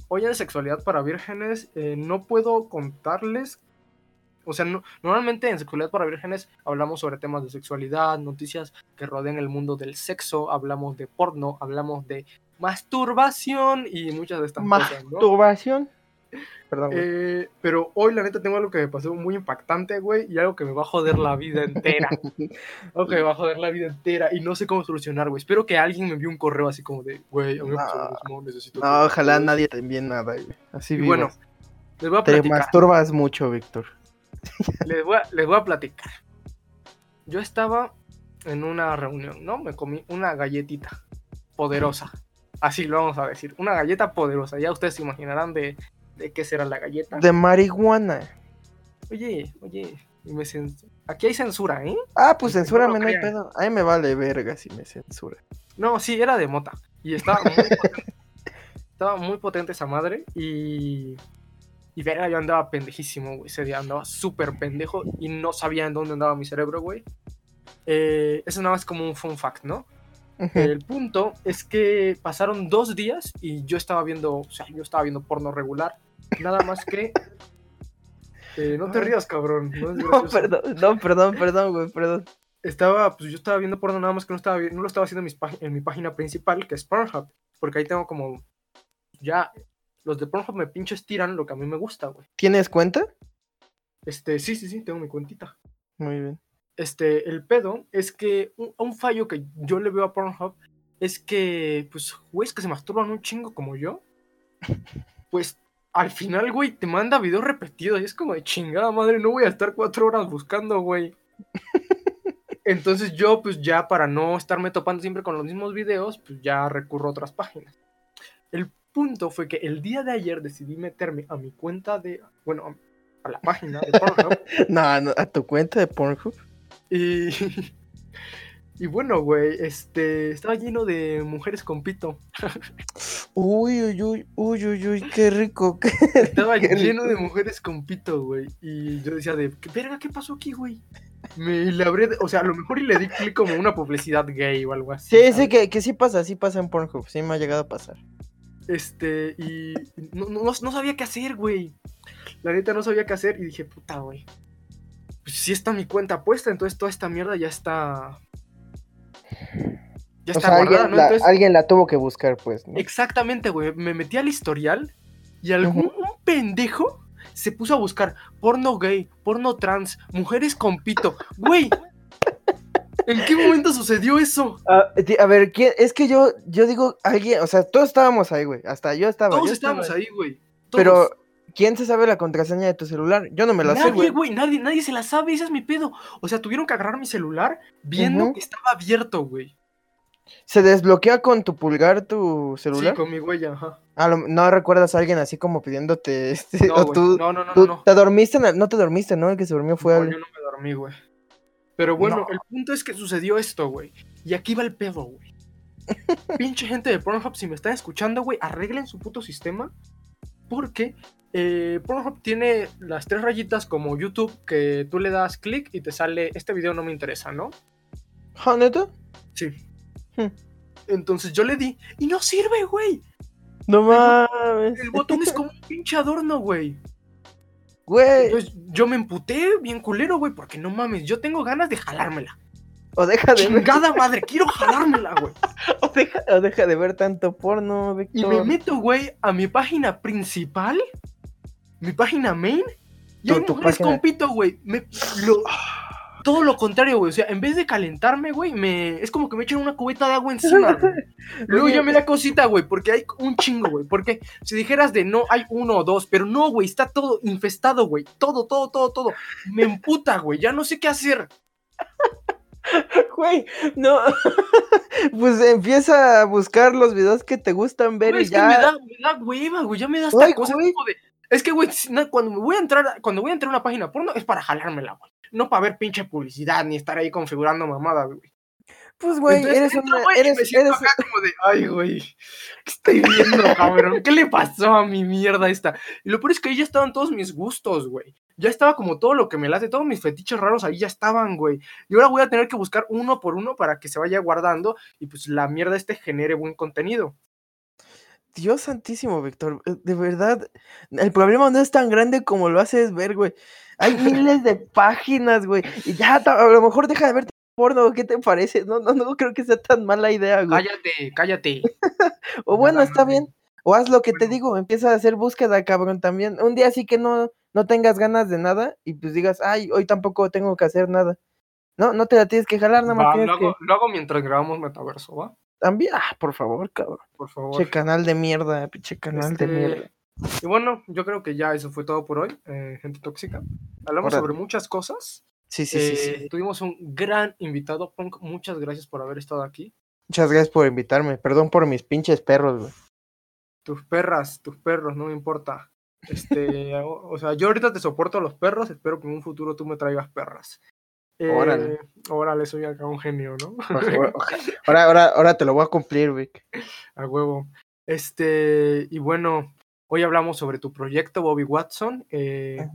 Hoy en Sexualidad para Vírgenes eh, no puedo contarles. O sea, no- normalmente en Sexualidad para Vírgenes hablamos sobre temas de sexualidad, noticias que rodean el mundo del sexo, hablamos de porno, hablamos de masturbación y muchas de estas cosas, ¿no? Masturbación. Perdón, güey. Eh, pero hoy la neta tengo algo que me pasó muy impactante, güey, y algo que me va a joder la vida entera. (laughs) algo que me va a joder la vida entera y no sé cómo solucionar, güey. Espero que alguien me envíe un correo así como de, güey, a mí me pasó lo mismo, necesito... No, ojalá nadie te envíe nada, güey. Así Y vivas. bueno, les voy a Te masturbas mucho, Víctor. (laughs) Les voy, a, les voy a platicar. Yo estaba en una reunión, ¿no? Me comí una galletita poderosa. Así lo vamos a decir. Una galleta poderosa. Ya ustedes se imaginarán de, de qué será la galleta. De marihuana. Oye, oye. y me cen- Aquí hay censura, ¿eh? Ah, pues censúrame, no hay pedo. A mí me vale verga si me censura. No, sí, era de mota. Y estaba muy (laughs) potente. estaba muy potente esa madre. Y. Y verga, yo andaba pendejísimo, güey. Ese día andaba súper pendejo y no sabía en dónde andaba mi cerebro, güey. Eh, eso nada más como un fun fact, ¿no? Ujú. El punto es que pasaron dos días y yo estaba viendo, o sea, yo estaba viendo porno regular. Nada más que. (laughs) Eh, no te rías, cabrón. No, No, perdón, no, perdón, perdón, güey, perdón. Estaba, pues yo estaba viendo porno, nada más que no, estaba, no lo estaba haciendo en, mis en mi página principal, que es Pornhub. Porque ahí tengo como. Ya. Los de Pornhub me pinches tiran lo que a mí me gusta, güey. ¿Tienes cuenta? Este, sí, sí, sí, tengo mi cuentita. Muy bien. este, el pedo es que un, un fallo que yo le veo a Pornhub es que, pues, güeyes que se masturban un chingo como yo, (laughs) pues, al final, güey, te manda videos repetidos y es como de chingada madre, no voy a estar cuatro horas buscando, güey. (laughs) Entonces yo, pues, ya para no estarme topando siempre con los mismos videos, pues, ya recurro a otras páginas. El punto fue que el día de ayer decidí meterme a mi cuenta de, bueno, a la página de Pornhub (laughs) No, no, a tu cuenta de Pornhub. Y, (laughs) y bueno, güey, este, estaba lleno de mujeres con pito. Uy, uy, uy, uy, uy, uy, qué rico. qué- (laughs) Estaba Qué lleno rico. de mujeres con pito, güey. Y yo decía de, ¿qué verga, qué pasó aquí, güey? Me le abrí, o sea, a lo mejor y le di clic como una publicidad gay o algo así. Sí, sí, que, que sí pasa, sí pasa en Pornhub, sí me ha llegado a pasar. Este, y no, no, no sabía qué hacer, güey. La neta no sabía qué hacer y dije, puta, güey. Pues sí está mi cuenta puesta, entonces toda esta mierda ya está. Ya O está sea, guardada, alguien, ¿no? la, Entonces, alguien la tuvo que buscar, pues. ¿no? Exactamente, güey. Me metí al historial y algún pendejo se puso a buscar porno gay, porno trans, mujeres con pito. Güey, ¿en qué momento sucedió eso? Ah, a ver, ¿quién? es que yo, yo digo, alguien, o sea, todos estábamos ahí, güey. Hasta yo estaba. Todos yo estábamos ahí, güey. Pero. ¿quién se sabe la contraseña de tu celular? Yo no me la sé, nadie, güey. güey, nadie, nadie se la sabe, ese es mi pedo. O sea, tuvieron que agarrar mi celular viendo que estaba abierto, güey. ¿Se desbloquea con tu pulgar tu celular? Sí, con mi huella, ajá. Ah, ¿No recuerdas a alguien así como pidiéndote este? No, o tú, no, no, no, tú no. ¿Te dormiste? en No te dormiste, ¿no? El que se durmió fue No, yo no me dormí, güey. Pero bueno, No. el punto es que sucedió esto, güey. Y aquí va el pedo, güey. (laughs) Pinche gente de Pornhub, si me están escuchando, güey, arreglen su puto sistema. Porque eh, Pornhub tiene las tres rayitas como YouTube, que tú le das clic y te sale, este video no me interesa, ¿no? ¿Ah, neta? Sí. Hmm. Entonces yo le di y no sirve, güey. No mames. El botón es como un pinche adorno, güey. Güey, Entonces yo me emputé bien culero, güey, porque no mames, yo tengo ganas de jalármela. o deja de ver, Chingada (laughs) madre, quiero jalármela, güey. o deja, o deja de ver tanto porno, Y Víctor. me meto, güey, a mi página principal, mi página main, y hay mujeres página. güey. Me, lo- todo lo contrario, güey. O sea, en vez de calentarme, güey, me... es como que me echan una cubeta de agua encima, güey. (laughs) Luego ya me da cosita, güey, porque hay un chingo, güey. Porque si dijeras de no, hay uno o dos, pero no, güey, está todo infestado, güey. Todo, todo, todo, todo. Me emputa, güey. Ya no sé qué hacer. (laughs) Güey, no. (laughs) pues empieza a buscar los videos que te gustan ver y es ya. Que me da, me da hueva, güey. Ya me da esta cosa de. Es que, güey, cuando me voy a entrar, cuando voy a entrar a una página porno es para jalármela, güey. No para ver pinche publicidad ni estar ahí configurando mamada, güey. Pues, güey, eres una. eres, eres... Acá como de, ay, güey, ¿qué estoy viendo, (laughs) cabrón? ¿Qué le pasó a mi mierda esta? Y lo peor es que ahí ya estaban todos mis gustos, güey. Ya estaba como todo lo que me late, todos mis fetiches raros ahí ya estaban, güey. Y ahora voy a tener que buscar uno por uno para que se vaya guardando y pues la mierda este genere buen contenido. Dios santísimo, Víctor. Eh, de verdad, el problema no es tan grande como lo haces ver, güey. Hay miles de (laughs) páginas, güey. Y ya, a lo mejor deja de verte porno, ¿qué te parece? No, no, no creo que sea tan mala idea, güey. Cállate, cállate. (laughs) o bueno, está bien. O haz lo que te digo, empieza a hacer búsqueda, cabrón, también. Un día sí que no, no tengas ganas de nada y pues digas, ay, hoy tampoco tengo que hacer nada. No, no te la tienes que jalar, nada más. lo, hago, lo hago mientras grabamos Metaverso, ¿va? También, ah, por favor, cabrón. Por favor. Pinche canal de mierda, pinche canal de este, mierda. Y bueno, yo creo que ya eso fue todo por hoy, eh, gente tóxica. Hablamos sobre muchas cosas. Sí, sí, sí, eh, Tuvimos un gran invitado, Punk. Muchas gracias por haber estado aquí. Muchas gracias por invitarme. Perdón por mis pinches perros, güey. Tus perras, tus perros, no me importa. Este, (laughs) o sea, yo ahorita te soporto a los perros, espero que en un futuro tú me traigas perras. Eh, órale. Órale, soy acá un genio, ¿no? (laughs) ahora, ahora, ahora te lo voy a cumplir, Vic. A huevo. Este, y bueno, hoy hablamos sobre tu proyecto, Bobby Watson. Eh,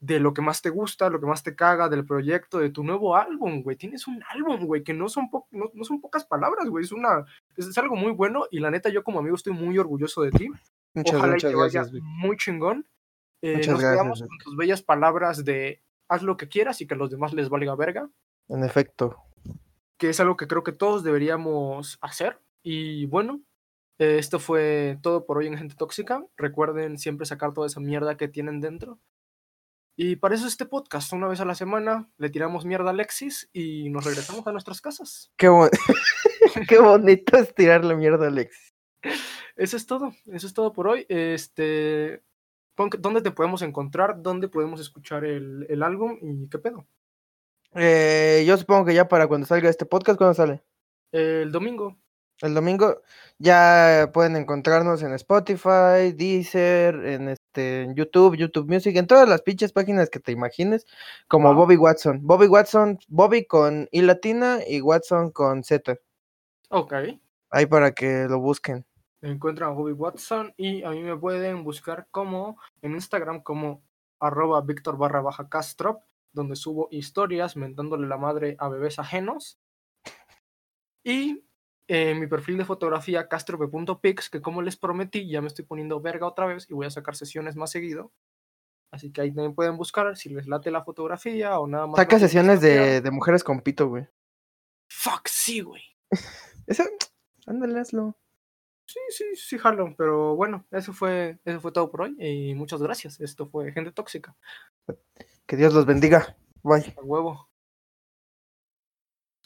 de lo que más te gusta, lo que más te caga del proyecto, de tu nuevo álbum, güey. Tienes un álbum, güey, que no son, no, son pocas palabras, güey. Es, una, es, algo muy bueno y la neta yo como amigo estoy muy orgulloso de ti. Muchas, Ojalá que gracias, vaya muy chingón. Eh, muchas nos gracias, quedamos con tus bellas palabras de haz lo que quieras y que a los demás les valga verga. En efecto. Que es algo que creo que todos deberíamos hacer. Y bueno, eh, esto fue todo por hoy en Gente Tóxica. Recuerden siempre sacar toda esa mierda que tienen dentro y para eso este podcast, una vez a la semana, le tiramos mierda a Alexis y nos regresamos a nuestras casas. Qué, (laughs) Qué bonito es tirarle mierda a Alexis. Eso es todo, eso es todo por hoy. Este, ¿Dónde te podemos encontrar? ¿Dónde podemos escuchar el, el álbum? ¿Y qué pedo? Eh, yo supongo que ya para cuando salga este podcast, ¿cuándo sale? El domingo. El domingo ya pueden encontrarnos en Spotify, Deezer, en este en YouTube, YouTube Music, en todas las pinches páginas que te imagines, como Bobby Watson. Bobby Watson, Bobby con I latina y Watson con Z. Ok. Ahí para que lo busquen. Encuentran a Bobby Watson y a mí me pueden buscar como en Instagram como arroba Víctor barra baja Castro, donde subo historias mentándole la madre a bebés ajenos. Y en mi perfil de fotografía castrope.pix, que como les prometí, ya me estoy poniendo verga otra vez y voy a sacar sesiones más seguido. Así que ahí también pueden buscar si les late la fotografía o nada más. Saca sesiones de, de, mujeres con pito, güey. Fuck, sí, güey. (laughs) Eso, ándale, hazlo. Sí, sí, sí, jalo. Pero bueno, eso fue, eso fue todo por hoy. Y muchas gracias. Esto fue Gente Tóxica. Que Dios los bendiga. Bye. A huevo.